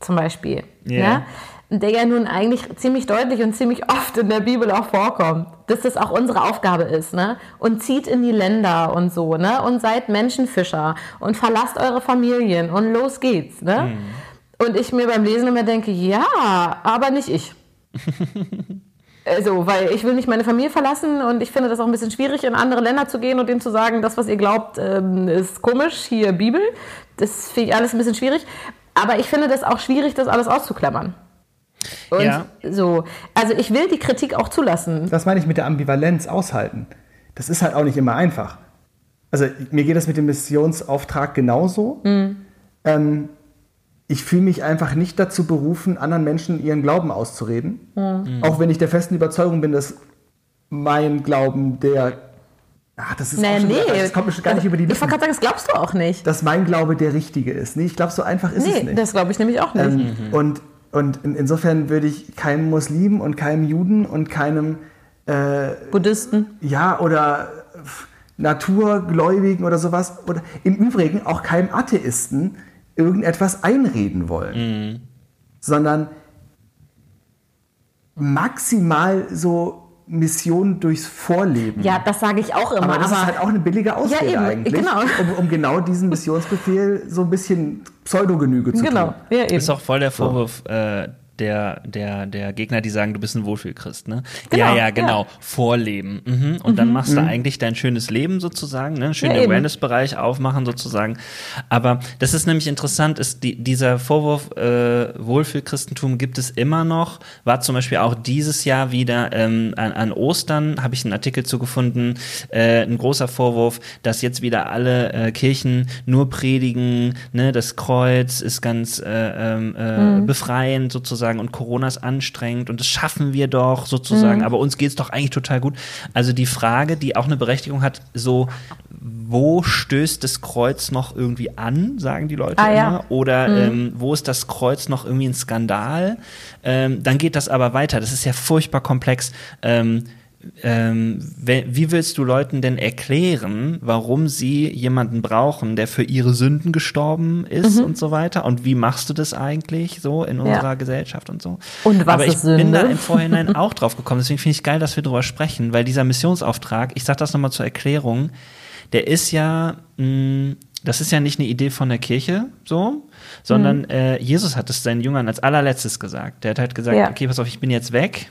zum Beispiel. Yeah. Ja? Der ja nun eigentlich ziemlich deutlich und ziemlich oft in der Bibel auch vorkommt, dass das auch unsere Aufgabe ist, ne? Und zieht in die Länder und so, ne? Und seid Menschenfischer und verlasst eure Familien und los geht's, ne? Mm. Und ich mir beim Lesen immer denke, ja, aber nicht ich. *laughs* Also, weil ich will nicht meine Familie verlassen und ich finde das auch ein bisschen schwierig, in andere Länder zu gehen und denen zu sagen, das, was ihr glaubt, ähm, ist komisch, hier Bibel. Das finde ich alles ein bisschen schwierig. Aber ich finde das auch schwierig, das alles auszuklammern. Und ja. so, also ich will die Kritik auch zulassen. Das meine ich mit der Ambivalenz aushalten. Das ist halt auch nicht immer einfach. Also mir geht das mit dem Missionsauftrag genauso. Mhm. Ähm, ich fühle mich einfach nicht dazu berufen, anderen Menschen ihren Glauben auszureden. Mhm. Auch wenn ich der festen Überzeugung bin, dass mein Glauben der. Ach, das ist nee, nee. das kommt mir gar nicht über die Lippen. Ich wollte gerade sagen, das glaubst du auch nicht. Dass mein Glaube der richtige ist. Nee, ich glaube, so einfach ist nee, es nicht. das glaube ich nämlich auch nicht. Ähm, mhm. Und, und in, insofern würde ich keinem Muslim und keinem Juden und keinem äh, Buddhisten. Ja, oder Naturgläubigen oder sowas. Oder im Übrigen auch keinem Atheisten irgendetwas einreden wollen, mhm. sondern maximal so Mission durchs Vorleben. Ja, das sage ich auch immer. Aber das aber ist halt auch eine billige Ausrede ja, eigentlich, genau. um, um, genau diesen Missionsbefehl so ein bisschen Pseudogenüge zu genau. tun. Ja, eben. Ist auch voll der Vorwurf, so. äh, der, der, der Gegner, die sagen, du bist ein Wohlfühlchrist, ne? Genau, ja, ja, genau. Ja. Vorleben. Mhm. Und mhm. dann machst du mhm. eigentlich dein schönes Leben sozusagen, ne? Schön ja, den Wellness-Bereich aufmachen sozusagen. Aber das ist nämlich interessant, ist die, dieser Vorwurf äh, Wohlfühlchristentum gibt es immer noch. War zum Beispiel auch dieses Jahr wieder ähm, an, an Ostern, habe ich einen Artikel zugefunden, äh, ein großer Vorwurf, dass jetzt wieder alle äh, Kirchen nur predigen, ne? Das Kreuz ist ganz äh, ähm, äh, mhm. befreiend sozusagen sozusagen und Corona ist anstrengend und das schaffen wir doch sozusagen, mhm. aber uns geht es doch eigentlich total gut. Also die Frage, die auch eine Berechtigung hat, so wo stößt das Kreuz noch irgendwie an, sagen die Leute ah, immer, ja. oder mhm. ähm, wo ist das Kreuz noch irgendwie ein Skandal? Ähm, dann geht das aber weiter. Das ist ja furchtbar komplex. Ähm, ähm, wie willst du Leuten denn erklären, warum sie jemanden brauchen, der für ihre Sünden gestorben ist mhm. und so weiter? Und wie machst du das eigentlich so in unserer ja. Gesellschaft und so? Und was Aber ich bin da im Vorhinein *laughs* auch drauf gekommen. Deswegen finde ich geil, dass wir darüber sprechen, weil dieser Missionsauftrag, ich sage das nochmal zur Erklärung, der ist ja, mh, mm, das ist ja nicht eine Idee von der Kirche, so, sondern mhm. äh, Jesus hat es seinen Jüngern als allerletztes gesagt. Der hat halt gesagt, ja. okay, pass auf, ich bin jetzt weg,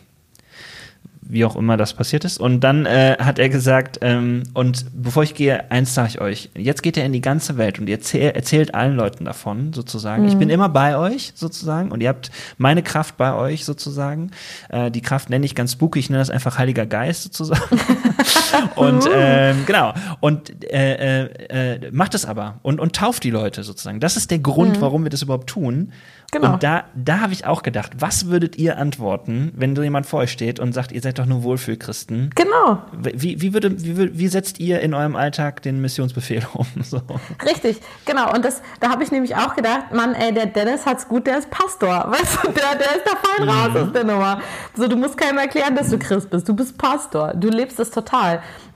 wie auch immer das passiert ist. Und dann äh, hat er gesagt, ähm, und bevor ich gehe, eins sage ich euch, jetzt geht er in die ganze Welt und ihr erzähl, erzählt allen Leuten davon, sozusagen. Mhm. Ich bin immer bei euch, sozusagen, und ihr habt meine Kraft bei euch, sozusagen. Äh, die Kraft nenne ich ganz spooky, ich nenne das einfach Heiliger Geist, sozusagen. *laughs* *laughs* und ähm, genau. Und äh, äh, äh, macht es aber und, und tauft die Leute sozusagen. Das ist der Grund, mhm. warum wir das überhaupt tun. Genau. Und da, da habe ich auch gedacht, was würdet ihr antworten, wenn jemand vor euch steht und sagt, ihr seid doch nur Wohlfühlchristen? Genau. Wie, wie, würde, wie, wie setzt ihr in eurem Alltag den Missionsbefehl um? *laughs* So. Richtig, genau. Und das, da habe ich nämlich auch gedacht, Mann, ey, der Dennis hat's gut, der ist Pastor. Weißt du, der, der ist da fein raus mhm. aus der Nummer. So, du musst keinem erklären, dass du Christ bist. Du bist Pastor. Du lebst es total.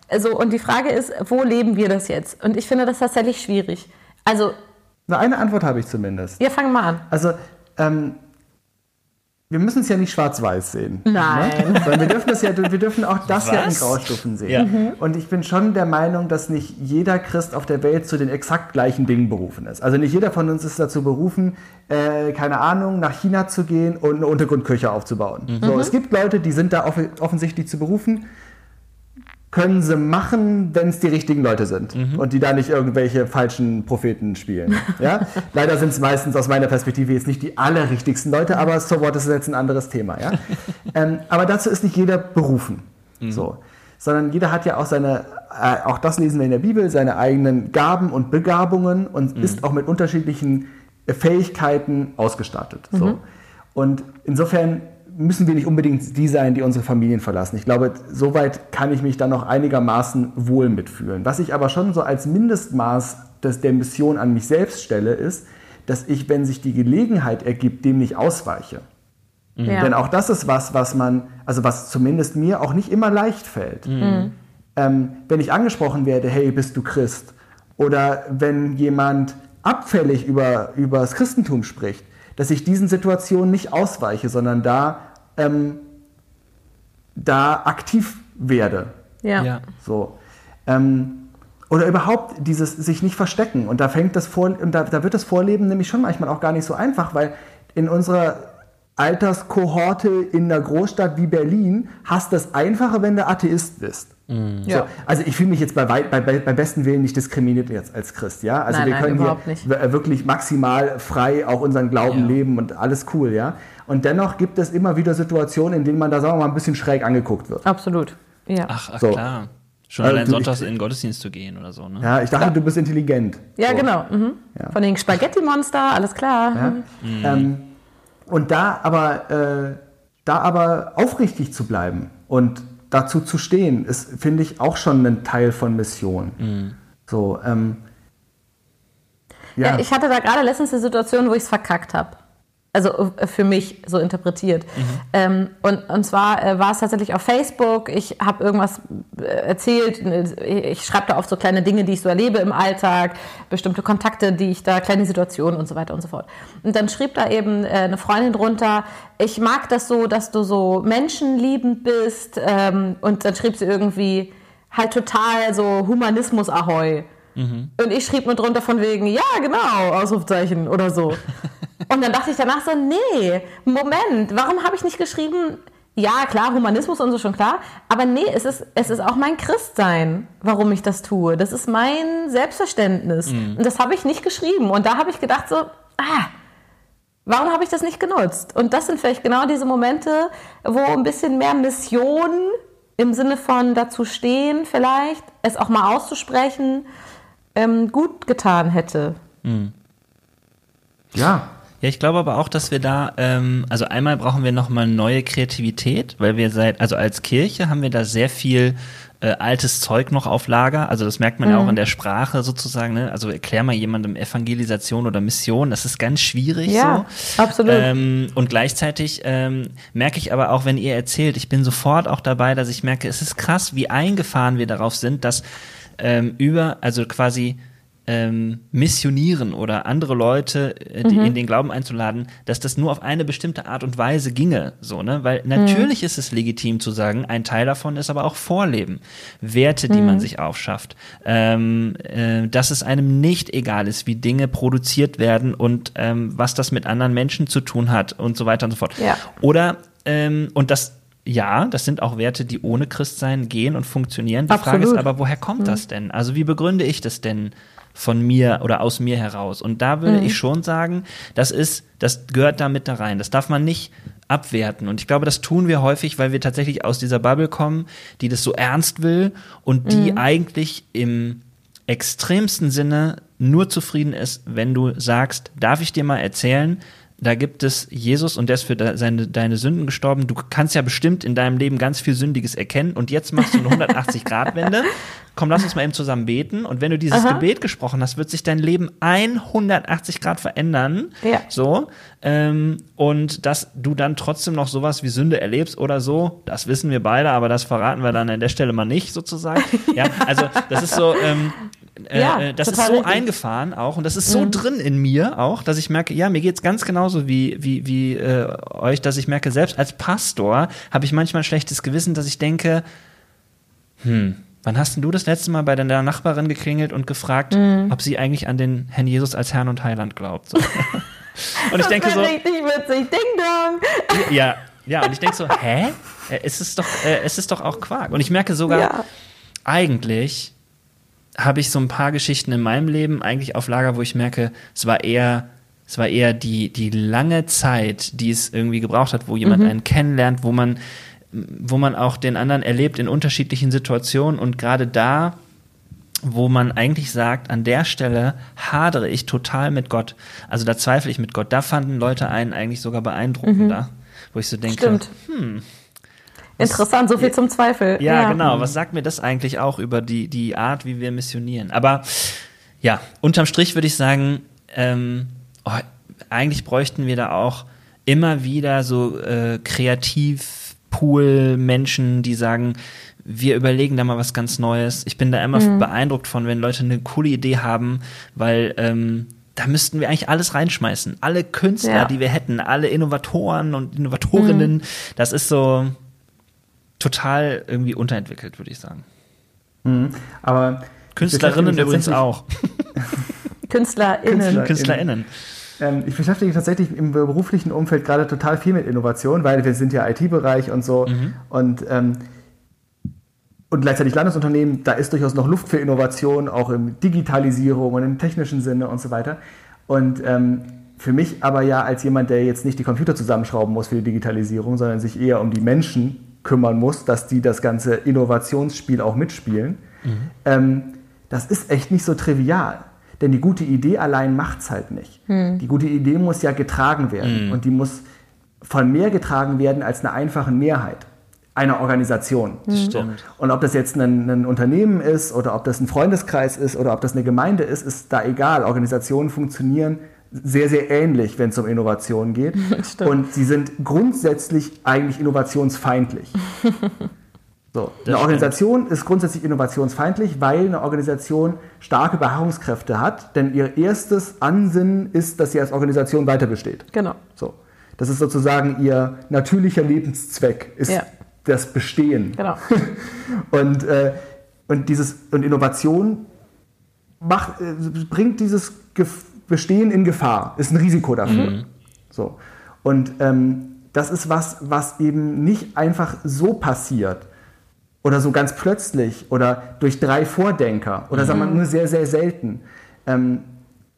Also, und die Frage ist, wo leben wir das jetzt? Und ich finde das tatsächlich schwierig. Also, na, eine Antwort habe ich zumindest. Wir fangen mal an. Also, ähm, wir müssen es ja nicht schwarz-weiß sehen. Ne? Nein. Ne? wir dürfen das ja, wir dürfen auch das Was? ja in Graustufen sehen. Ja. Mhm. Und ich bin schon der Meinung, dass nicht jeder Christ auf der Welt zu den exakt gleichen Dingen berufen ist. Also nicht jeder von uns ist dazu berufen, äh, keine Ahnung, nach China zu gehen und eine Untergrundkirche aufzubauen. Mhm. So, es gibt Leute, die sind da off offensichtlich zu berufen können sie machen, wenn es die richtigen Leute sind mhm. und die da nicht irgendwelche falschen Propheten spielen. Ja? *laughs* Leider sind es meistens aus meiner Perspektive jetzt nicht die allerrichtigsten Leute, aber so what, das ist jetzt ein anderes Thema. Ja? *laughs* ähm, aber dazu ist nicht jeder berufen. Mhm. So. Sondern jeder hat ja auch seine, äh, auch das lesen wir in der Bibel, seine eigenen Gaben und Begabungen und mhm. ist auch mit unterschiedlichen Fähigkeiten ausgestattet. So. Mhm. Und insofern müssen wir nicht unbedingt die sein, die unsere Familien verlassen. Ich glaube, soweit kann ich mich dann noch einigermaßen wohl mitfühlen. Was ich aber schon so als Mindestmaß des, der Mission an mich selbst stelle, ist, dass ich, wenn sich die Gelegenheit ergibt, dem nicht ausweiche. Mhm. Ja. Denn auch das ist was, was man, also was zumindest mir auch nicht immer leicht fällt. Mhm. Ähm, wenn ich angesprochen werde, hey, bist du Christ? Oder wenn jemand abfällig über, über das Christentum spricht, dass ich diesen Situationen nicht ausweiche, sondern da ähm, da aktiv werde. Ja. ja. So. Ähm, oder überhaupt dieses sich nicht verstecken. Und da fängt das Vor und da, da wird das Vorleben nämlich schon manchmal auch gar nicht so einfach, weil in unserer Alterskohorte in einer Großstadt wie Berlin hast das einfacher, wenn du Atheist bist. Mhm. So, also ich fühle mich jetzt bei, bei, bei, beim besten Willen nicht diskriminiert jetzt als Christ, ja. Also nein, wir können nein, hier wirklich maximal frei auch unseren Glauben ja. leben und alles cool, ja. Und dennoch gibt es immer wieder Situationen, in denen man da, sagen wir mal, ein bisschen schräg angegukt wird. Absolut. Ja. Ach, ach so. klar. Schon also, allein sonntags in den Gottesdienst zu gehen oder so, ne? Ja, ich dachte, ja. du bist intelligent. Ja, so. genau. Mhm. Ja. Von den Spaghetti-Monster, alles klar. Ja. Mhm. Ähm, und da aber, äh, da aber aufrichtig zu bleiben und dazu zu stehen, ist, finde ich, auch schon ein Teil von Mission. Mhm. So, ähm, ja. Ich hatte da gerade letztens eine Situation, wo ich es verkackt habe. Also äh, für mich so interpretiert. Mhm. Ähm, und, und zwar äh, war es tatsächlich auf Facebook. Ich habe irgendwas äh, erzählt. Ich schreibe da oft so kleine Dinge, die ich so erlebe im Alltag, bestimmte Kontakte, die ich da, kleine Situationen und so weiter und so fort. Und dann schrieb da eben äh, eine Freundin drunter, ich mag das so, dass du so menschenliebend bist. Ähm, und dann schrieb sie irgendwie halt total so Humanismus Ahoi. Mhm. Und ich schrieb nur drunter von wegen, ja, genau, Ausrufzeichen oder so. *laughs* Und dann dachte ich danach so, nee, Moment, warum habe ich nicht geschrieben, ja, klar, Humanismus und so schon klar, aber nee, es ist, es ist auch mein Christsein, warum ich das tue. Das ist mein Selbstverständnis. Mhm. Und das habe ich nicht geschrieben. Und da habe ich gedacht so, ah, warum habe ich das nicht genutzt? Und das sind vielleicht genau diese Momente, wo ein bisschen mehr Mission im Sinne von dazu stehen, vielleicht, es auch mal auszusprechen, ähm, gut getan hätte. Mhm. Ja, ja, ich glaube aber auch, dass wir da, ähm, also einmal brauchen wir nochmal neue Kreativität, weil wir seit, also als Kirche haben wir da sehr viel äh, altes Zeug noch auf Lager. Also das merkt man mhm. ja auch in der Sprache sozusagen. Ne? Also erklär mal jemandem Evangelisation oder Mission, das ist ganz schwierig. Ja, so. absolut. Ähm, und gleichzeitig ähm, merke ich aber auch, wenn ihr erzählt, ich bin sofort auch dabei, dass ich merke, es ist krass, wie eingefahren wir darauf sind, dass ähm, über, also quasi ähm, missionieren oder andere Leute äh, die, mhm. in den Glauben einzuladen, dass das nur auf eine bestimmte Art und Weise ginge, so ne, weil natürlich mhm. ist es legitim zu sagen, ein Teil davon ist aber auch Vorleben, Werte, die mhm. man sich aufschafft, ähm, äh, dass es einem nicht egal ist, wie Dinge produziert werden und ähm, was das mit anderen Menschen zu tun hat und so weiter und so fort. Ja. Oder ähm, und das ja, das sind auch Werte, die ohne Christsein gehen und funktionieren. Die Absolut. Frage ist aber, woher kommt mhm. das denn? Also wie begründe ich das denn? von mir oder aus mir heraus. Und da würde mhm. ich schon sagen, das ist, das gehört da mit da rein. Das darf man nicht abwerten. Und ich glaube, das tun wir häufig, weil wir tatsächlich aus dieser Bubble kommen, die das so ernst will und die mhm. eigentlich im extremsten Sinne nur zufrieden ist, wenn du sagst, darf ich dir mal erzählen, da gibt es Jesus und der ist für seine, deine Sünden gestorben. Du kannst ja bestimmt in deinem Leben ganz viel Sündiges erkennen und jetzt machst du eine 180-Grad-Wende. *laughs* Komm, lass uns mal eben zusammen beten. Und wenn du dieses Aha. Gebet gesprochen hast, wird sich dein Leben 180 Grad verändern. Ja. So. Ähm, und dass du dann trotzdem noch sowas wie Sünde erlebst oder so, das wissen wir beide, aber das verraten wir dann an der Stelle mal nicht sozusagen. *laughs* ja, also das ist so, ähm, äh, ja, äh, das ist so richtig. eingefahren auch und das ist so mhm. drin in mir auch, dass ich merke, ja, mir geht's ganz genauso wie, wie, wie äh, euch, dass ich merke, selbst als Pastor habe ich manchmal ein schlechtes Gewissen, dass ich denke, hm, wann hast denn du das letzte Mal bei deiner Nachbarin geklingelt und gefragt, mhm. ob sie eigentlich an den Herrn Jesus als Herrn und Heiland glaubt? So. *laughs* und ich denke so. Richtig witzig, Ding Dong! Ja, ja, und ich denke so, hä? Äh, es ist doch, äh, es ist doch auch Quark. Und ich merke sogar, ja. eigentlich habe ich so ein paar Geschichten in meinem Leben eigentlich auf Lager, wo ich merke, es war eher, es war eher die, die lange Zeit, die es irgendwie gebraucht hat, wo jemand mhm. einen kennenlernt, wo man, wo man auch den anderen erlebt in unterschiedlichen Situationen und gerade da, wo man eigentlich sagt, an der Stelle hadere ich total mit Gott. Also da zweifle ich mit Gott. Da fanden Leute einen eigentlich sogar beeindruckender, mhm. wo ich so denke, Stimmt. hm, Interessant, so viel zum Zweifel. Ja, ja, genau. Was sagt mir das eigentlich auch über die, die Art, wie wir missionieren? Aber ja, unterm Strich würde ich sagen, ähm, oh, eigentlich bräuchten wir da auch immer wieder so äh, Kreativpool-Menschen, die sagen, wir überlegen da mal was ganz Neues. Ich bin da immer mhm. beeindruckt von, wenn Leute eine coole Idee haben, weil ähm, da müssten wir eigentlich alles reinschmeißen. Alle Künstler, ja. die wir hätten, alle Innovatoren und Innovatorinnen, mhm. das ist so, total irgendwie unterentwickelt, würde ich sagen. Mhm. Aber Künstlerinnen übrigens auch. *laughs* KünstlerInnen. KünstlerInnen. Ähm, ich beschäftige mich tatsächlich im beruflichen Umfeld gerade total viel mit Innovation, weil wir sind ja IT-Bereich und so. Mhm. Und, ähm, und gleichzeitig Landesunternehmen, da ist durchaus noch Luft für Innovation, auch in Digitalisierung und im technischen Sinne und so weiter. Und ähm, für mich aber ja als jemand, der jetzt nicht die Computer zusammenschrauben muss für die Digitalisierung, sondern sich eher um die Menschen kümmern muss, dass die das ganze Innovationsspiel auch mitspielen. Mhm. Ähm, das ist echt nicht so trivial. Denn die gute Idee allein macht es halt nicht. Mhm. Die gute Idee muss ja getragen werden. Mhm. Und die muss von mehr getragen werden als einer einfachen Mehrheit einer Organisation. Stimmt. Und ob das jetzt ein, ein, Unternehmen ist oder ob das ein Freundeskreis ist oder ob das eine Gemeinde ist, ist da egal. Organisationen funktionieren sehr, sehr ähnlich, wenn es um Innovation geht. *laughs* Und sie sind grundsätzlich eigentlich innovationsfeindlich. *laughs* So. eine Organisation stimmt. ist grundsätzlich innovationsfeindlich, weil eine Organisation starke Beharrungskräfte hat, denn ihr erstes Ansinnen ist, dass sie als Organisation weiter besteht. Genau. So. Das ist sozusagen ihr natürlicher Lebenszweck, ist ja. das Bestehen. Genau. *laughs* und, äh, und, dieses, und Innovation macht, äh, bringt dieses Gefühl, Bestehen in Gefahr, ist ein Risiko dafür. Mhm. So. Und ähm, das ist was, was eben nicht einfach so passiert oder so ganz plötzlich oder durch drei Vordenker oder mhm. sagen wir nur sehr, sehr selten. Ähm,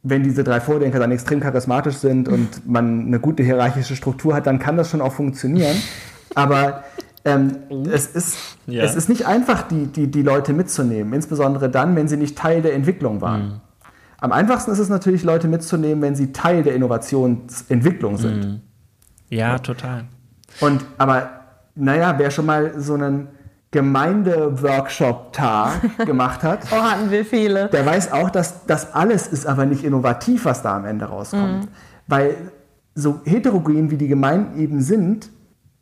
wenn diese drei Vordenker dann extrem charismatisch sind und man eine gute hierarchische Struktur hat, dann kann das schon auch funktionieren. Aber ähm, mhm. es, ist, ja. es ist nicht einfach, die, die, die Leute mitzunehmen, insbesondere dann, wenn sie nicht Teil der Entwicklung waren. Mhm. Am einfachsten ist es natürlich, Leute mitzunehmen, wenn sie Teil der Innovationsentwicklung sind. Mhm. Ja, total. Und aber, naja, wer schon mal so einen Gemeindeworkshop-Tag *laughs* gemacht hat, oh, hatten wir viele. Der weiß auch, dass das alles ist aber nicht innovativ, was da am Ende rauskommt. Mhm. Weil so heterogen wie die Gemeinden eben sind,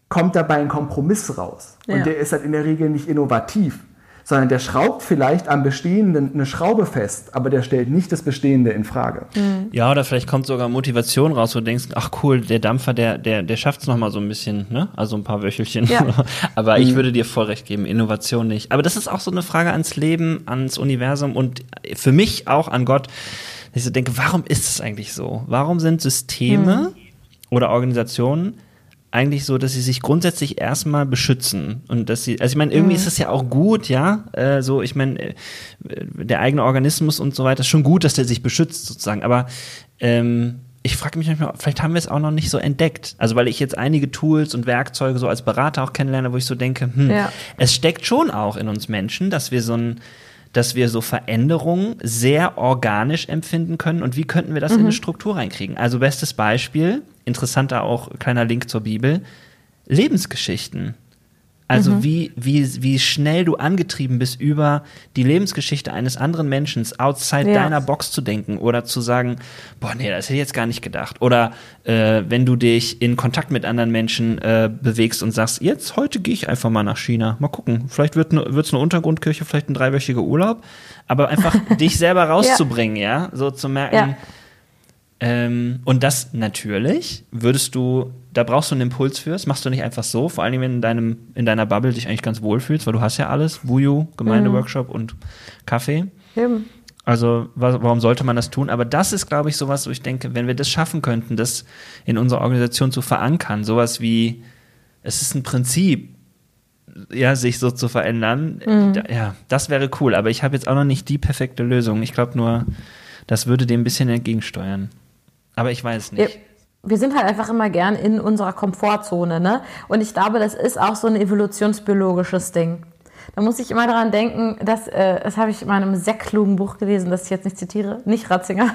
kommt dabei ein Kompromiss raus. Ja. Und der ist halt in der Regel nicht innovativ sondern der schraubt vielleicht am Bestehenden eine Schraube fest, aber der stellt nicht das Bestehende in Frage. Mhm. Ja, oder vielleicht kommt sogar Motivation raus, wo du denkst, ach cool, der Dampfer, der, der, der schafft es nochmal so ein bisschen, ne? Also ein paar Wöchelchen. Ja. *laughs* aber ich mhm. würde dir voll recht geben, Innovation nicht. Aber das ist auch so eine Frage ans Leben, ans Universum und für mich auch an Gott. Ich so denke, warum ist es eigentlich so? Warum sind Systeme mhm. oder Organisationen eigentlich so, dass sie sich grundsätzlich erstmal beschützen und dass sie, also ich meine, irgendwie mhm. ist es ja auch gut, ja, äh, so, ich meine, äh, der eigene Organismus und so weiter ist schon gut, dass der sich beschützt sozusagen, aber ähm, ich frage mich manchmal, vielleicht haben wir es auch noch nicht so entdeckt. Also weil ich jetzt einige Tools und Werkzeuge so als Berater auch kennenlerne, wo ich so denke, hm, Ja. es steckt schon auch in uns Menschen, dass wir so ein dass wir so Veränderungen sehr organisch empfinden können und wie könnten wir das in eine Struktur reinkriegen? Also bestes Beispiel, interessanter auch kleiner Link zur Bibel, Lebensgeschichten. Also wie, wie, wie schnell du angetrieben bist, über die Lebensgeschichte eines anderen Menschen outside Ja. deiner Box zu denken oder zu sagen, boah, nee, das hätte ich jetzt gar nicht gedacht. Oder äh, wenn du dich in Kontakt mit anderen Menschen äh, bewegst und sagst, jetzt, heute gehe ich einfach mal nach China. Mal gucken. Vielleicht wird es ne, eine Untergrundkirche, vielleicht ein dreiwöchiger Urlaub. Aber einfach *laughs* dich selber rauszubringen, ja, so zu merken, Ja. ähm, und das natürlich würdest du, da brauchst du einen Impuls für, das machst du nicht einfach so, vor allem wenn du in, deinem, in deiner Bubble dich eigentlich ganz wohl fühlst, weil du hast ja alles, Buju, Gemeindeworkshop und Kaffee. Eben. Also wa warum sollte man das tun? Aber das ist, glaube ich, sowas, wo ich denke, wenn wir das schaffen könnten, das in unserer Organisation zu verankern, sowas wie, es ist ein Prinzip, ja, sich so zu verändern, da, ja, das wäre cool. Aber ich habe jetzt auch noch nicht die perfekte Lösung. Ich glaube nur, das würde dem ein bisschen entgegensteuern. Aber ich weiß nicht. Wir sind halt einfach immer gern in unserer Komfortzone, ne? Und ich glaube, das ist auch so ein evolutionsbiologisches Ding. Da muss ich immer daran denken, dass, äh, das habe ich in meinem sehr klugen Buch gelesen, das ich jetzt nicht zitiere, nicht Ratzinger,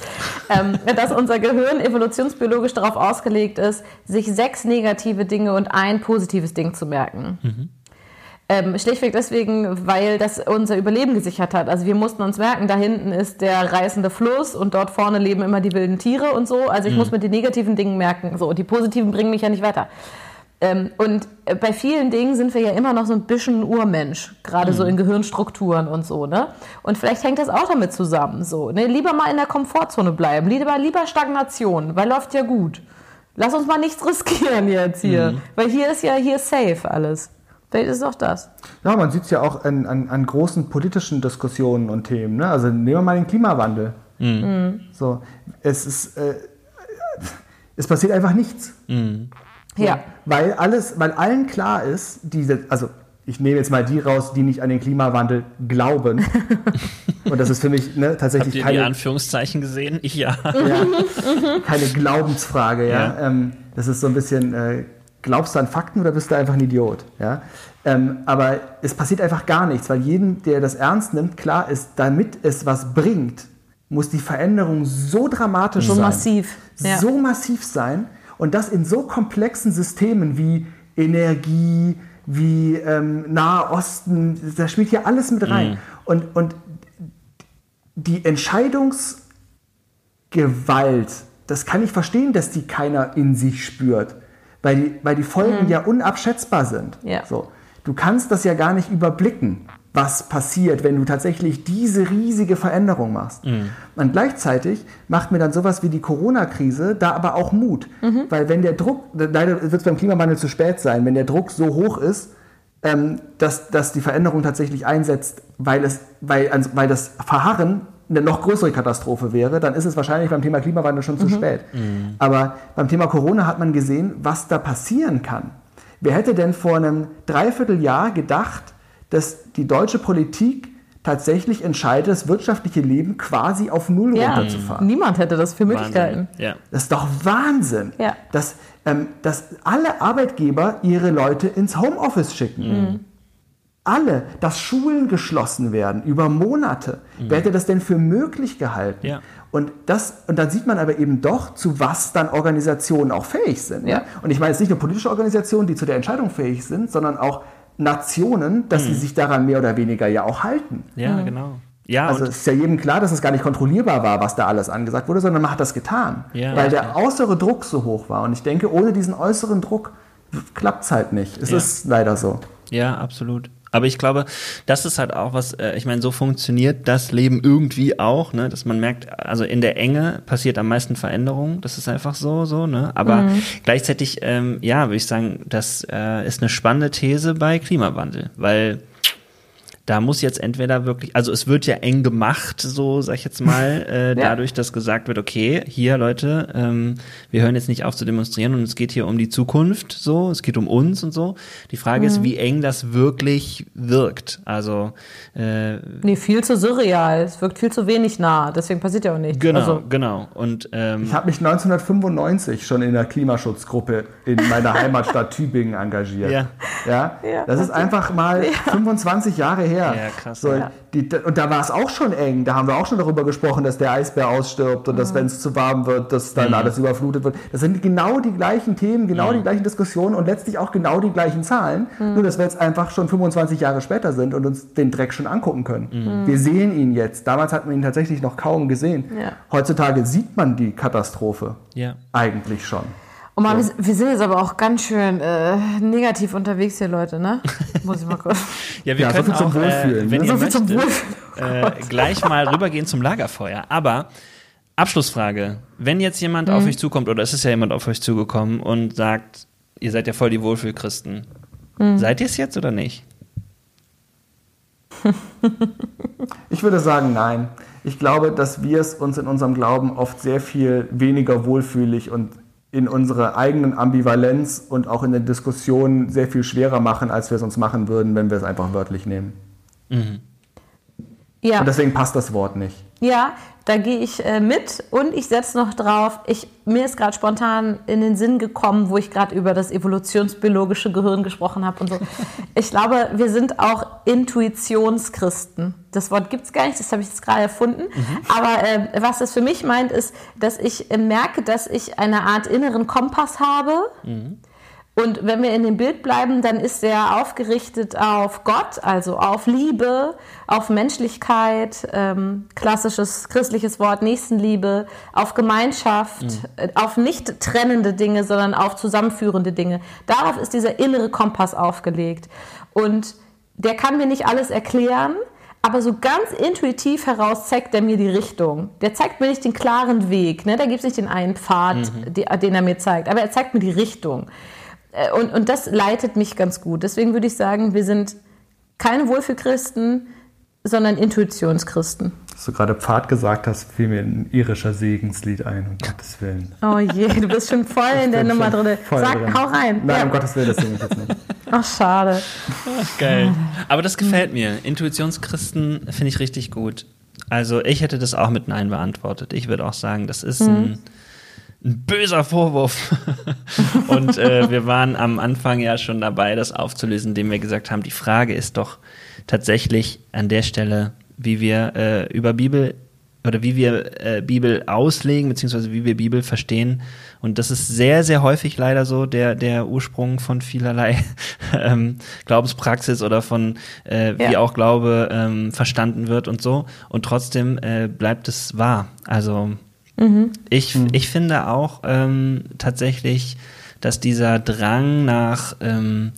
*laughs* ähm, dass unser Gehirn evolutionsbiologisch darauf ausgelegt ist, sich sechs negative Dinge und ein positives Ding zu merken. Ähm, schlichtweg deswegen, weil das unser Überleben gesichert hat. Also wir mussten uns merken, da hinten ist der reißende Fluss und dort vorne leben immer die wilden Tiere und so. Also ich muss mir die negativen Dinge merken. So, die positiven bringen mich ja nicht weiter. Ähm, und äh, bei vielen Dingen sind wir ja immer noch so ein bisschen Urmensch, gerade so in Gehirnstrukturen und so, ne? Und vielleicht hängt das auch damit zusammen, so, ne? Lieber mal in der Komfortzone bleiben, lieber, lieber Stagnation, weil läuft ja gut. Lass uns mal nichts riskieren jetzt hier, weil hier ist ja hier safe alles. Vielleicht ist es auch das. Ja, man sieht es ja auch an, an, an großen politischen Diskussionen und Themen. Ne? Also nehmen wir mal den Klimawandel. So, es ist, äh, es passiert einfach nichts. Ja. Weil alles, weil allen klar ist, diese, also ich nehme jetzt mal die raus, die nicht an den Klimawandel glauben. *laughs* Und das ist für mich ne, Habt tatsächlich ihr die keine, Anführungszeichen gesehen? Ich ja. ja, *laughs* keine Glaubensfrage. Ja? Ja. Ähm, das ist so ein bisschen, äh, glaubst du an Fakten oder bist du einfach ein Idiot? Ja? Ähm, aber es passiert einfach gar nichts, weil jedem, der das ernst nimmt, klar ist, damit es was bringt, muss die Veränderung so dramatisch So sein. massiv. Ja. So massiv sein und das in so komplexen Systemen wie Energie, wie ähm, Nahe Osten, da spielt hier alles mit rein. Und, und die Entscheidungsgewalt, das kann ich verstehen, dass die keiner in sich spürt, weil die, weil die Folgen ja unabschätzbar sind. Ja. So. Du kannst das ja gar nicht überblicken, was passiert, wenn du tatsächlich diese riesige Veränderung machst. Und gleichzeitig macht mir dann sowas wie die Corona-Krise da aber auch Mut. Weil wenn der Druck, leider wird es beim Klimawandel zu spät sein, wenn der Druck so hoch ist, ähm, dass, dass die Veränderung tatsächlich einsetzt, weil, es, weil, also, weil das Verharren eine noch größere Katastrophe wäre, dann ist es wahrscheinlich beim Thema Klimawandel schon zu spät. Aber beim Thema Corona hat man gesehen, was da passieren kann. Wer hätte denn vor einem Dreivierteljahr gedacht, dass die deutsche Politik tatsächlich entscheidet, das wirtschaftliche Leben quasi auf Null Ja. runterzufahren? Niemand hätte das für möglich gehalten. Ja. Das ist doch Wahnsinn, Ja. dass, ähm, dass alle Arbeitgeber ihre Leute ins Homeoffice schicken. Alle, dass Schulen geschlossen werden über Monate. Wer hätte das denn für möglich gehalten? Ja. Und, das, und dann sieht man aber eben doch, zu was dann Organisationen auch fähig sind. Ja. Ne? Und ich meine jetzt nicht nur politische Organisationen, die zu der Entscheidung fähig sind, sondern auch Nationen, dass sie sich daran mehr oder weniger ja auch halten. Ja, genau. Ja, Also es ist ja jedem klar, dass es gar nicht kontrollierbar war, was da alles angesagt wurde, sondern man hat das getan. Ja, weil ja. der äußere Druck so hoch war. Und ich denke, ohne diesen äußeren Druck klappt es halt nicht. Es Ja. ist leider so. Ja, absolut. Aber ich glaube, das ist halt auch was, äh, ich meine, so funktioniert das Leben irgendwie auch, ne, dass man merkt, also in der Enge passiert am meisten Veränderung, das ist einfach so, so, ne, aber gleichzeitig, ähm, ja, würde ich sagen, das äh, ist eine spannende These bei Klimawandel, weil da muss jetzt entweder wirklich, also es wird ja eng gemacht, so sag ich jetzt mal, *laughs* äh, Ja. dadurch, dass gesagt wird, okay, hier Leute, ähm, wir hören jetzt nicht auf zu demonstrieren und es geht hier um die Zukunft, so, es geht um uns und so. Die Frage Mhm. ist, wie eng das wirklich wirkt. Also äh, Nee, viel zu surreal. Es wirkt viel zu wenig nah. Deswegen passiert ja auch nichts. genau, Also, genau. Und ähm, Ich habe mich 1995 schon in der Klimaschutzgruppe in meiner Heimatstadt *laughs* Tübingen engagiert. Ja. Ja? Ja, das ist einfach mal 25 Jahre her. Ja, krass. So, Ja. die, und da war es auch schon eng. Da haben wir auch schon darüber gesprochen, dass der Eisbär ausstirbt und Mhm. dass, wenn es zu warm wird, dass dann alles überflutet wird. Das sind genau die gleichen Themen, genau die gleichen Diskussionen und letztlich auch genau die gleichen Zahlen. Mhm. Nur, dass wir jetzt einfach schon 25 Jahre später sind und uns den Dreck schon angucken können. Mhm. Wir sehen ihn jetzt. Damals hat man ihn tatsächlich noch kaum gesehen. Ja. Heutzutage sieht man die Katastrophe. ja. Eigentlich schon. Oh Mann, wir, wir sind jetzt aber auch ganz schön äh, negativ unterwegs hier, Leute, ne? Muss ich mal kurz. *laughs* Ja, wir Ja, so können viel zum auch, äh, wenn ne? ihr So viel zum möchtet, Wohlfühlen. äh, gleich mal rübergehen zum Lagerfeuer. Aber Abschlussfrage: Wenn jetzt jemand auf euch zukommt oder es ist ja jemand auf euch zugekommen und sagt, ihr seid ja voll die Wohlfühlchristen, seid ihr es jetzt oder nicht? *laughs* Ich würde sagen, nein. Ich glaube, dass wir es uns in unserem Glauben oft sehr viel weniger wohlfühlig und in unserer eigenen Ambivalenz und auch in den Diskussionen sehr viel schwerer machen, als wir es uns machen würden, wenn wir es einfach wörtlich nehmen. Ja. Und deswegen passt das Wort nicht. Ja, da gehe ich äh, mit und ich setze noch drauf, ich, mir ist gerade spontan in den Sinn gekommen, wo ich gerade über das evolutionsbiologische Gehirn gesprochen habe und so. *laughs* Ich glaube, wir sind auch Intuitionschristen. Das Wort gibt es gar nicht, das habe ich jetzt gerade erfunden. Aber äh, was es für mich meint, ist, dass ich äh, merke, dass ich eine Art inneren Kompass habe. Und wenn wir in dem Bild bleiben, dann ist er aufgerichtet auf Gott, also auf Liebe, auf Menschlichkeit, ähm, klassisches christliches Wort Nächstenliebe, auf Gemeinschaft, äh, auf nicht trennende Dinge, sondern auf zusammenführende Dinge. Darauf ist dieser innere Kompass aufgelegt. Und der kann mir nicht alles erklären, aber so ganz intuitiv heraus zeigt er mir die Richtung. Der zeigt mir nicht den klaren Weg. Ne? Da gibt es nicht den einen Pfad, die, den er mir zeigt, aber er zeigt mir die Richtung. Äh, Und, und das leitet mich ganz gut. Deswegen würde ich sagen, wir sind keine Wohlfühlchristen, sondern Intuitionschristen. Dass du gerade Pfad gesagt hast, fiel mir ein irischer Segenslied ein, um Gottes Willen. Oh je, du bist schon voll in der Nummer drin. Sag, drin. hau rein. Nein, ja. um Gottes Willen, das singe ich jetzt nicht. Ach, schade. Geil. Aber das gefällt mir. Intuitionschristen finde ich richtig gut. Also ich hätte das auch mit Nein beantwortet. Ich würde auch sagen, das ist ein, ein böser Vorwurf. *laughs* Und äh, wir waren am Anfang ja schon dabei, das aufzulösen, indem wir gesagt haben, die Frage ist doch tatsächlich an der Stelle, wie wir äh, über Bibel oder wie wir äh, Bibel auslegen, beziehungsweise wie wir Bibel verstehen. Und das ist sehr, sehr häufig leider so der, der Ursprung von vielerlei *laughs* ähm, Glaubenspraxis oder von äh, wie Ja. auch Glaube ähm, verstanden wird und so. Und trotzdem äh, bleibt es wahr. Also ich, ich finde auch ähm, tatsächlich, dass dieser Drang nach ähm,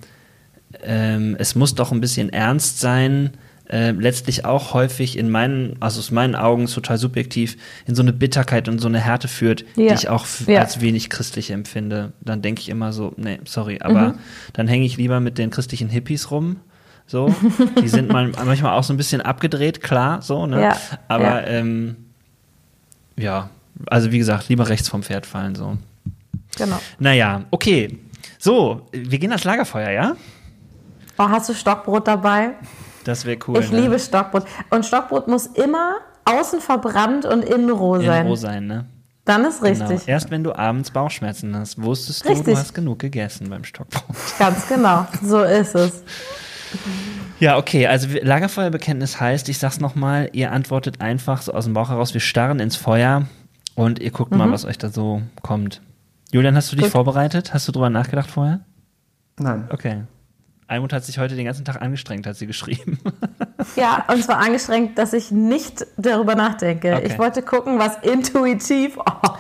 ähm, es muss doch ein bisschen ernst sein, äh, letztlich auch häufig in meinen, also aus meinen Augen total subjektiv, in so eine Bitterkeit und so eine Härte führt, die Ja. ich auch Ja. als wenig christlich empfinde. Dann denke ich immer so, nee, sorry, aber Mhm. dann hänge ich lieber mit den christlichen Hippies rum. So, die sind mal, *laughs* manchmal auch so ein bisschen abgedreht, klar, so, ne? Ja, Aber ja. ähm, ja, also wie gesagt, lieber rechts vom Pferd fallen, so. Genau. Naja, okay. So, wir gehen ans Lagerfeuer, ja? Oh, hast du Stockbrot dabei? Das wäre cool. ich ne? liebe Stockbrot. Und Stockbrot muss immer außen verbrannt und innen roh In sein. roh sein, ne? Dann ist Genau. richtig. Erst wenn du abends Bauchschmerzen hast, wusstest du, Richtig. du hast genug gegessen beim Stockbrot. *laughs* Ganz genau. So ist es. Ja, okay, also Lagerfeuerbekenntnis heißt, ich sag's nochmal, ihr antwortet einfach so aus dem Bauch heraus, wir starren ins Feuer und ihr guckt mal, was euch da so kommt. Julian, hast du dich Gut. vorbereitet? Hast du drüber nachgedacht vorher? Nein. Okay. Almut hat sich heute den ganzen Tag angestrengt, hat sie geschrieben. *laughs* Ja, und zwar angestrengt, dass ich nicht darüber nachdenke. Okay. Ich wollte gucken, was intuitiv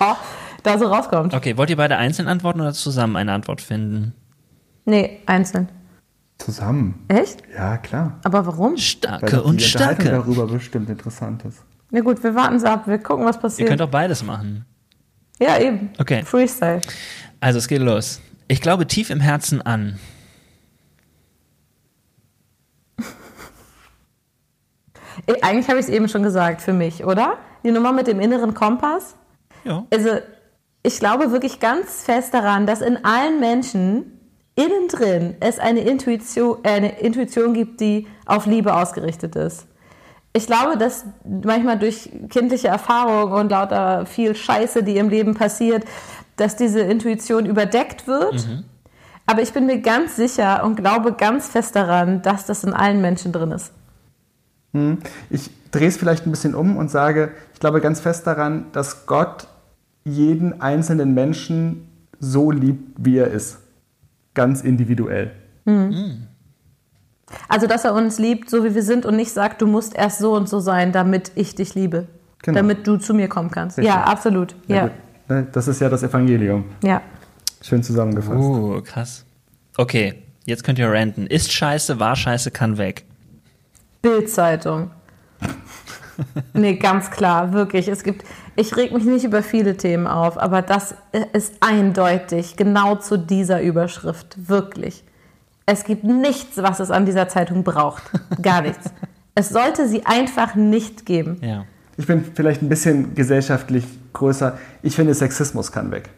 *laughs* da so rauskommt. Okay, wollt ihr beide einzeln antworten oder zusammen eine Antwort finden? Nee, einzeln. Zusammen. Echt? Ja, klar. Aber warum? Starke und starke. darüber bestimmt interessant ist. Na gut, wir warten es ab. Wir gucken, was Ihr passiert. könnt auch beides machen. ja, eben. Okay. Freestyle. Also es geht los. Ich glaube tief im Herzen an. *laughs* Eigentlich habe ich es eben schon gesagt für mich, oder? Die Nummer mit dem inneren Kompass. Ja. Also, ich glaube wirklich ganz fest daran, dass in allen Menschen innen drin es eine Intuition, äh, eine Intuition gibt, die auf Liebe ausgerichtet ist. Ich glaube, dass manchmal durch kindliche Erfahrung und lauter viel Scheiße, die im Leben passiert, dass diese Intuition überdeckt wird. Aber ich bin mir ganz sicher und glaube ganz fest daran, dass das in allen Menschen drin ist. Ich drehe es vielleicht ein bisschen um und sage, ich glaube ganz fest daran, dass Gott jeden einzelnen Menschen so liebt, wie er ist. Ganz individuell. Also, dass er uns liebt, so wie wir sind und nicht sagt, du musst erst so und so sein, damit ich dich liebe. Genau. Damit du zu mir kommen kannst. Richtig. Ja, absolut. Ja, Ja. Ne, Das ist ja das Evangelium. ja. Schön zusammengefasst. Uh, krass. Okay, jetzt könnt ihr ranten. Ist scheiße, war scheiße, kann weg. Bildzeitung. *laughs* nee, ganz klar, wirklich. Es gibt, ich reg mich nicht über viele Themen auf, aber das ist eindeutig genau zu dieser Überschrift. Wirklich. Es gibt nichts, was es an dieser Zeitung braucht. Gar nichts. Es sollte sie einfach nicht geben. Ja. Ich bin vielleicht ein bisschen gesellschaftlich größer. Ich finde, Sexismus kann weg.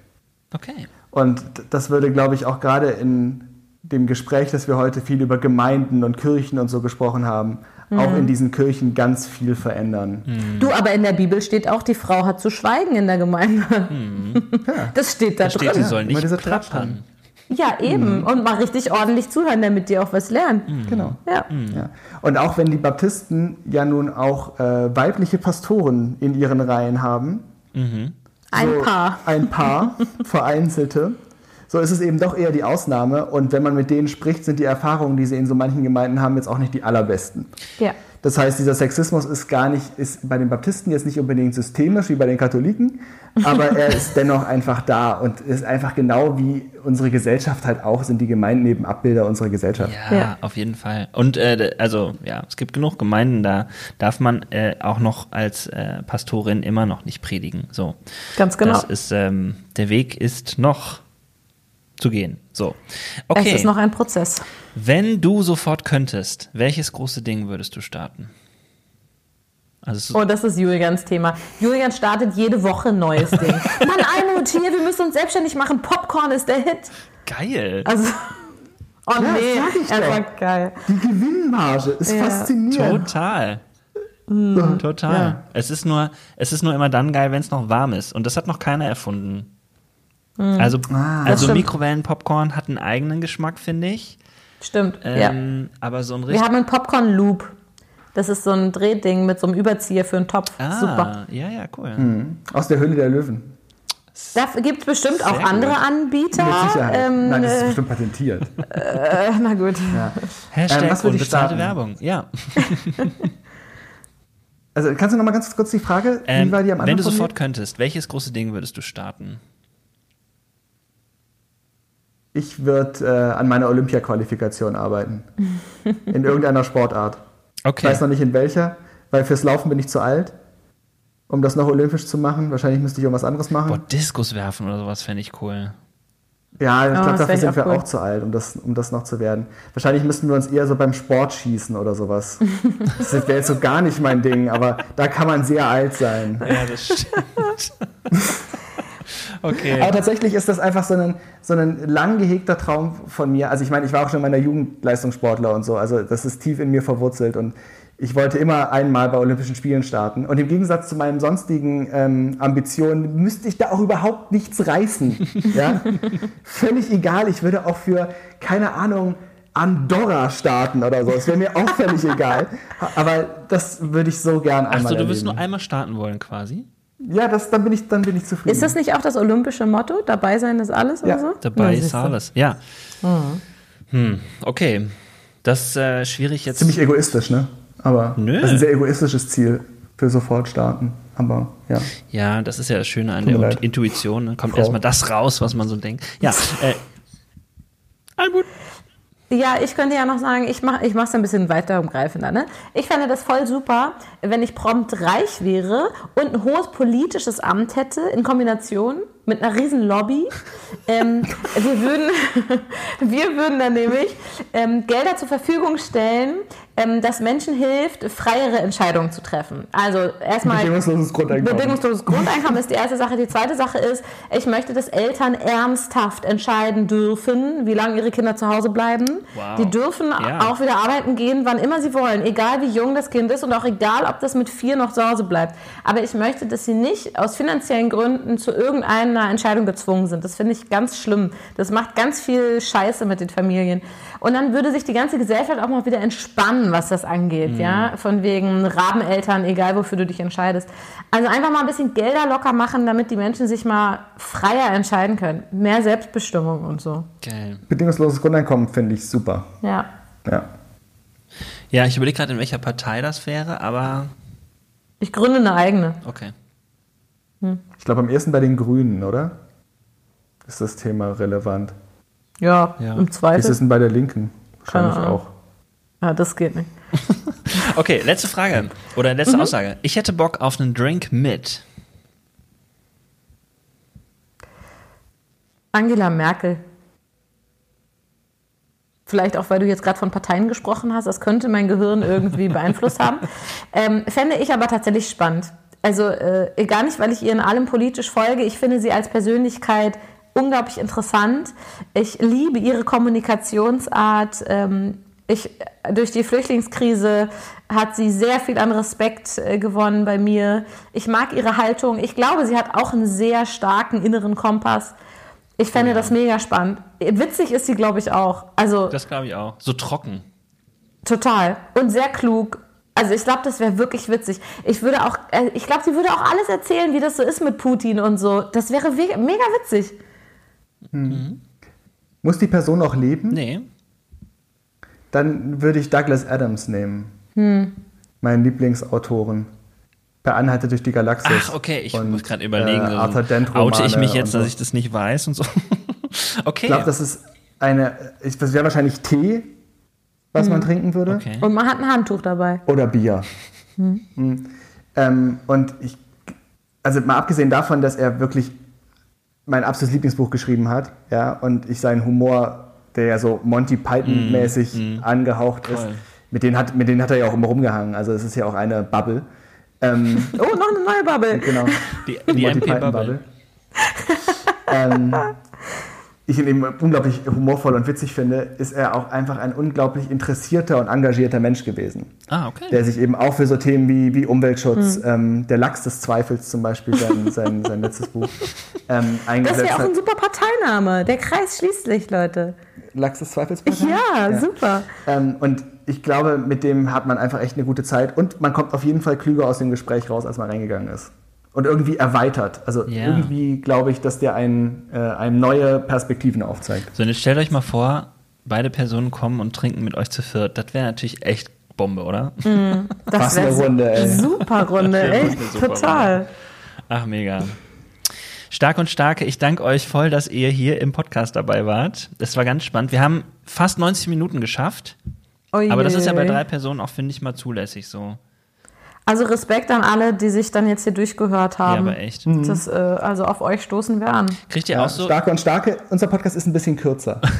Okay. Und das würde, glaube ich, auch gerade in dem Gespräch, dass wir heute viel über Gemeinden und Kirchen und so gesprochen haben, auch in diesen Kirchen ganz viel verändern. Du, aber in der Bibel steht auch, die Frau hat zu schweigen in der Gemeinde. *laughs* Das steht da Da steht, sie drin. soll Immer nicht diese plappern. Ja, *laughs* eben. Und mal richtig ordentlich zuhören, damit die auch was lernen. Genau. Ja. Ja. Und auch wenn die Baptisten ja nun auch äh, weibliche Pastoren in ihren Reihen haben, Ein so Paar. *laughs* Ein paar, *laughs* vereinzelte. So ist es eben doch eher die Ausnahme. Und wenn man mit denen spricht, sind die Erfahrungen, die sie in so manchen Gemeinden haben, jetzt auch nicht die allerbesten. Ja. Das heißt, dieser Sexismus ist gar nicht, ist bei den Baptisten jetzt nicht unbedingt systemisch wie bei den Katholiken, *laughs* aber er ist dennoch einfach da und ist einfach genau wie unsere Gesellschaft halt auch, sind die Gemeinden eben Abbilder unserer Gesellschaft. Ja, Ja. auf jeden Fall. Und äh, also ja, es gibt genug Gemeinden, da darf man äh, auch noch als äh, Pastorin immer noch nicht predigen. So, Ganz genau. das ist ähm, der Weg ist noch zu gehen. So, Es okay. ist noch ein Prozess. Wenn du sofort könntest, welches große Ding würdest du starten? Also Oh, das ist Julians Thema. Julian startet jede Woche ein neues *laughs* Ding. Mann, Almut, hier, wir müssen uns selbstständig machen. Popcorn ist der Hit. geil. Also, oh Ja, nee, sag ich er doch. war geil. Die Gewinnmarge ist Ja. faszinierend. Total. Hm. Total. Ja. Es ist nur, es ist nur immer dann geil, wenn es noch warm ist. Und das hat noch keiner erfunden. Also, Ah. also. Mikrowellenpopcorn hat einen eigenen Geschmack, finde ich. Stimmt. ja. Ähm, Aber so ein Wir richtig. haben einen Popcorn-Loop. Das ist so ein Drehding mit so einem Überzieher für einen Topf. Ah, Super. ja, ja, cool. Aus der Höhle der Löwen. Da gibt es bestimmt Sehr auch andere gut. Anbieter. Mit Sicherheit. Ähm, Nein, das ist äh, bestimmt patentiert. äh, na gut. Hashtag Ähm, was würde ich unbezahlte starten? Werbung. Ja. *laughs* Also kannst du noch mal ganz kurz die Frage, Ähm, wie war die am Anfang wenn du sofort könntest, welches große Ding würdest du starten? Ich würde äh, an meiner Olympia-Qualifikation arbeiten. *laughs* In irgendeiner Sportart. Ich Okay. weiß noch nicht in welcher, weil fürs Laufen bin ich zu alt, um das noch olympisch zu machen. Wahrscheinlich müsste ich irgendwas anderes machen. Boah, Diskus werfen oder sowas fände ich cool. Ja, ich Oh, glaube, das dafür ich sind auch wir cool. auch zu alt, um das, um das noch zu werden. Wahrscheinlich müssten wir uns eher so beim Sport schießen oder sowas. *laughs* Das wäre jetzt so gar nicht mein Ding, aber da kann man sehr alt sein. Ja, das stimmt. *laughs* okay. Aber tatsächlich ist das einfach so ein, so ein lang gehegter Traum von mir. Also ich meine, ich war auch schon in meiner Jugend Leistungssportler und so. Also das ist tief in mir verwurzelt und ich wollte immer einmal bei Olympischen Spielen starten. Und im Gegensatz zu meinen sonstigen ähm, Ambitionen müsste ich da auch überhaupt nichts reißen. *laughs* Ja? Völlig egal. Ich würde auch für, keine Ahnung, Andorra starten oder so. Das wäre mir auch völlig *laughs* egal. Aber das würde ich so gern einmal Achso, du erleben. nur einmal starten wollen quasi? Ja, das, dann, bin ich, dann bin ich zufrieden. Ist das nicht auch das olympische Motto? Dabei sein ist alles Ja. oder so? Dabei ist alles. Ja. Hm, okay. Das ist äh, schwierig jetzt. Ziemlich egoistisch, ne? Aber Nö. das ist ein sehr egoistisches Ziel für sofort starten. Aber ja. Ja, das ist ja das Schöne an Tut der. Intuition. Dann kommt Frau. erstmal das raus, was man so denkt. Ja, *laughs* äh, Almut. Ja, ich könnte ja noch sagen, ich mache ich es ein bisschen weiter umgreifender. Ne? Ich fände das voll super, wenn ich prompt reich wäre und ein hohes politisches Amt hätte in Kombination mit einer riesen Lobby. ähm, wir, würden, *laughs* wir würden dann nämlich ähm, Gelder zur Verfügung stellen, ähm, das Menschen hilft, freiere Entscheidungen zu treffen. Also erstmal Bedingungsloses Grundeinkommen. bedingungsloses Grundeinkommen ist die erste Sache. Die zweite Sache ist, ich möchte, dass Eltern ernsthaft entscheiden dürfen, wie lange ihre Kinder zu Hause bleiben. Wow. Die dürfen Ja. auch wieder arbeiten gehen, wann immer sie wollen, egal wie jung das Kind ist und auch egal, ob das mit vier noch zu Hause bleibt. Aber ich möchte, dass sie nicht aus finanziellen Gründen zu irgendeiner Entscheidung gezwungen sind. Das finde ich ganz schlimm. Das macht ganz viel Scheiße mit den Familien. Und dann würde sich die ganze Gesellschaft auch mal wieder entspannen, was das angeht, ja, von wegen Rabeneltern, egal wofür du dich entscheidest. Also einfach mal ein bisschen Gelder locker machen, damit die Menschen sich mal freier entscheiden können. Mehr Selbstbestimmung und so. Geil. Bedingungsloses Grundeinkommen finde ich super. Ja. Ja. Ja, ich überlege gerade, in welcher Partei das wäre, aber Ich gründe eine eigene. okay. Ich glaube am ersten bei den Grünen, oder? Ist das Thema relevant? Ja, Ja. im Wie ist Zweifel. es denn bei der Linken? Wahrscheinlich auch. Ja, das geht nicht. *laughs* Okay, letzte Frage. Oder letzte Aussage. Ich hätte Bock auf einen Drink mit. Angela Merkel. Vielleicht auch, weil du jetzt gerade von Parteien gesprochen hast. Das könnte mein Gehirn irgendwie *laughs* beeinflusst haben. Ähm, fände ich aber tatsächlich spannend. Also äh, gar nicht, weil ich ihr in allem politisch folge. Ich finde sie als Persönlichkeit unglaublich interessant. Ich liebe ihre Kommunikationsart. Ähm, ich, durch die Flüchtlingskrise hat sie sehr viel an Respekt äh, gewonnen bei mir. Ich mag ihre Haltung. Ich glaube, sie hat auch einen sehr starken inneren Kompass. Ich fände das mega spannend. Witzig ist sie, glaube ich, auch. Also Das glaube ich auch. So trocken. total. Und sehr klug. Also ich glaube, das wäre wirklich witzig. Ich würde auch, äh, ich glaube, sie würde auch alles erzählen, wie das so ist mit Putin und so. Das wäre mega witzig. Muss die Person auch leben? Nee. Dann würde ich Douglas Adams nehmen. Hm. Meinen Lieblingsautoren. Bei Anhalte durch die Galaxis. Ach, okay, ich Und, muss gerade überlegen. Äh, Arthur Dent oute ich mich jetzt, dass so. ich das nicht weiß und so. *laughs* okay. Ich glaube, das ist eine. Ich, das wäre wahrscheinlich Tee, was man trinken würde. okay. Und man hat ein Handtuch dabei. Oder Bier. Mhm. *laughs* Ähm, und ich, also mal abgesehen davon, dass er wirklich mein absolutes Lieblingsbuch geschrieben hat, ja, und ich seinen Humor, der ja so Monty Python-mäßig angehaucht ist, Toll. mit denen, hat, mit denen hat er ja auch immer rumgehangen. Also es ist ja auch eine Bubble. Ähm, *laughs* Oh, noch eine neue Bubble. genau. Die, die Monty MP Python Bubble. ähm, ich ihn eben unglaublich humorvoll und witzig finde, ist er auch einfach ein unglaublich interessierter und engagierter Mensch gewesen. Ah, okay. Der sich eben auch für so Themen wie, wie Umweltschutz, Hm. ähm, der Lachs des Zweifels zum Beispiel, sein, *laughs* sein, sein letztes Buch, ähm, Das eingesetzt wäre auch hat. ein super Parteiname. Der Kreis schließt sich, Leute. Lachs des Zweifels? Ja, super. Ähm, und ich glaube, mit dem hat man einfach echt eine gute Zeit und man kommt auf jeden Fall klüger aus dem Gespräch raus, als man reingegangen ist. Und irgendwie erweitert. Also Ja. irgendwie glaube ich, dass der ein, äh, einem neue Perspektiven aufzeigt. So, und jetzt stellt euch mal vor, beide Personen kommen und trinken mit euch zu viert. Das wäre natürlich echt Bombe, oder? Das Was eine wäre Runde, ey. super Runde, echt, super total. Ach, mega. Stark und Starke, ich danke euch voll, dass ihr hier im Podcast dabei wart. Das war ganz spannend. Wir haben fast 90 Minuten geschafft. Aber das ist ja bei Oje. drei Personen auch, finde ich, mal zulässig so. Also Respekt an alle, die sich dann jetzt hier durchgehört haben. aber echt. Das, äh, also auf euch stoßen wir an. Kriegt ihr Ja, auch so? Starke und Starke, unser Podcast ist ein bisschen kürzer. *laughs*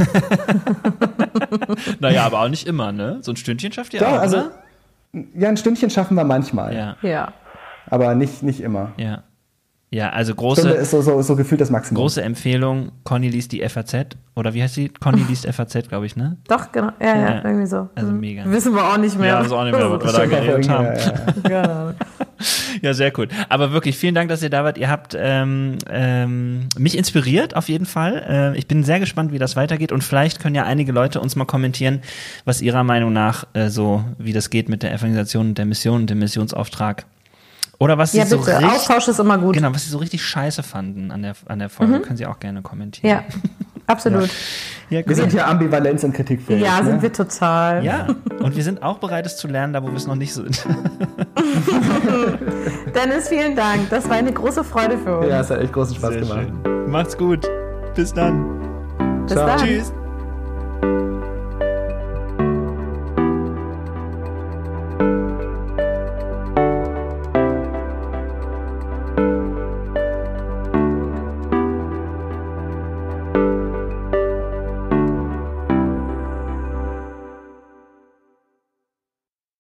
Naja, aber auch nicht immer, ne? So ein Stündchen schafft ihr Doch, auch, also oder? ja, ein Stündchen schaffen wir manchmal, Ja, Ja. aber nicht, nicht immer. ja. Ja, also Stunde große, ist so, so, so gefühlt das Maximum. große Empfehlung, Conny liest die FAZ. Oder wie heißt die? Conny liest FAZ, glaube ich, ne? Doch, genau. Ja, ja, Ja. irgendwie so. Also Hm. mega. Wissen wir auch nicht mehr. Ja, das ist auch nicht mehr, was wir da geredet ja, haben. ja. Ja, *laughs* sehr cool. Aber wirklich, vielen Dank, dass ihr da wart. Ihr habt ähm, ähm, mich inspiriert, auf jeden Fall. Äh, ich bin sehr gespannt, wie das weitergeht. Und vielleicht können ja einige Leute uns mal kommentieren, was ihrer Meinung nach äh, so, wie das geht mit der Evangelisation und der Mission und dem Missionsauftrag. Oder was sie Ja, so bitte. richtig, Austausch ist immer gut. genau, was sie so richtig scheiße fanden an der, an der Folge, können sie auch gerne kommentieren. Ja, *laughs* absolut. ja, Wir cool. sind hier Ambivalenz und kritikfähig. Ja, ne? sind wir total. ja, und wir sind auch bereit, es zu lernen, da wo wir es noch nicht sind. *laughs* Dennis, vielen Dank. Das war eine große Freude für uns. Ja, es hat echt großen Spaß gemacht. Macht's gut. Bis dann. Bis ciao. dann. Tschüss.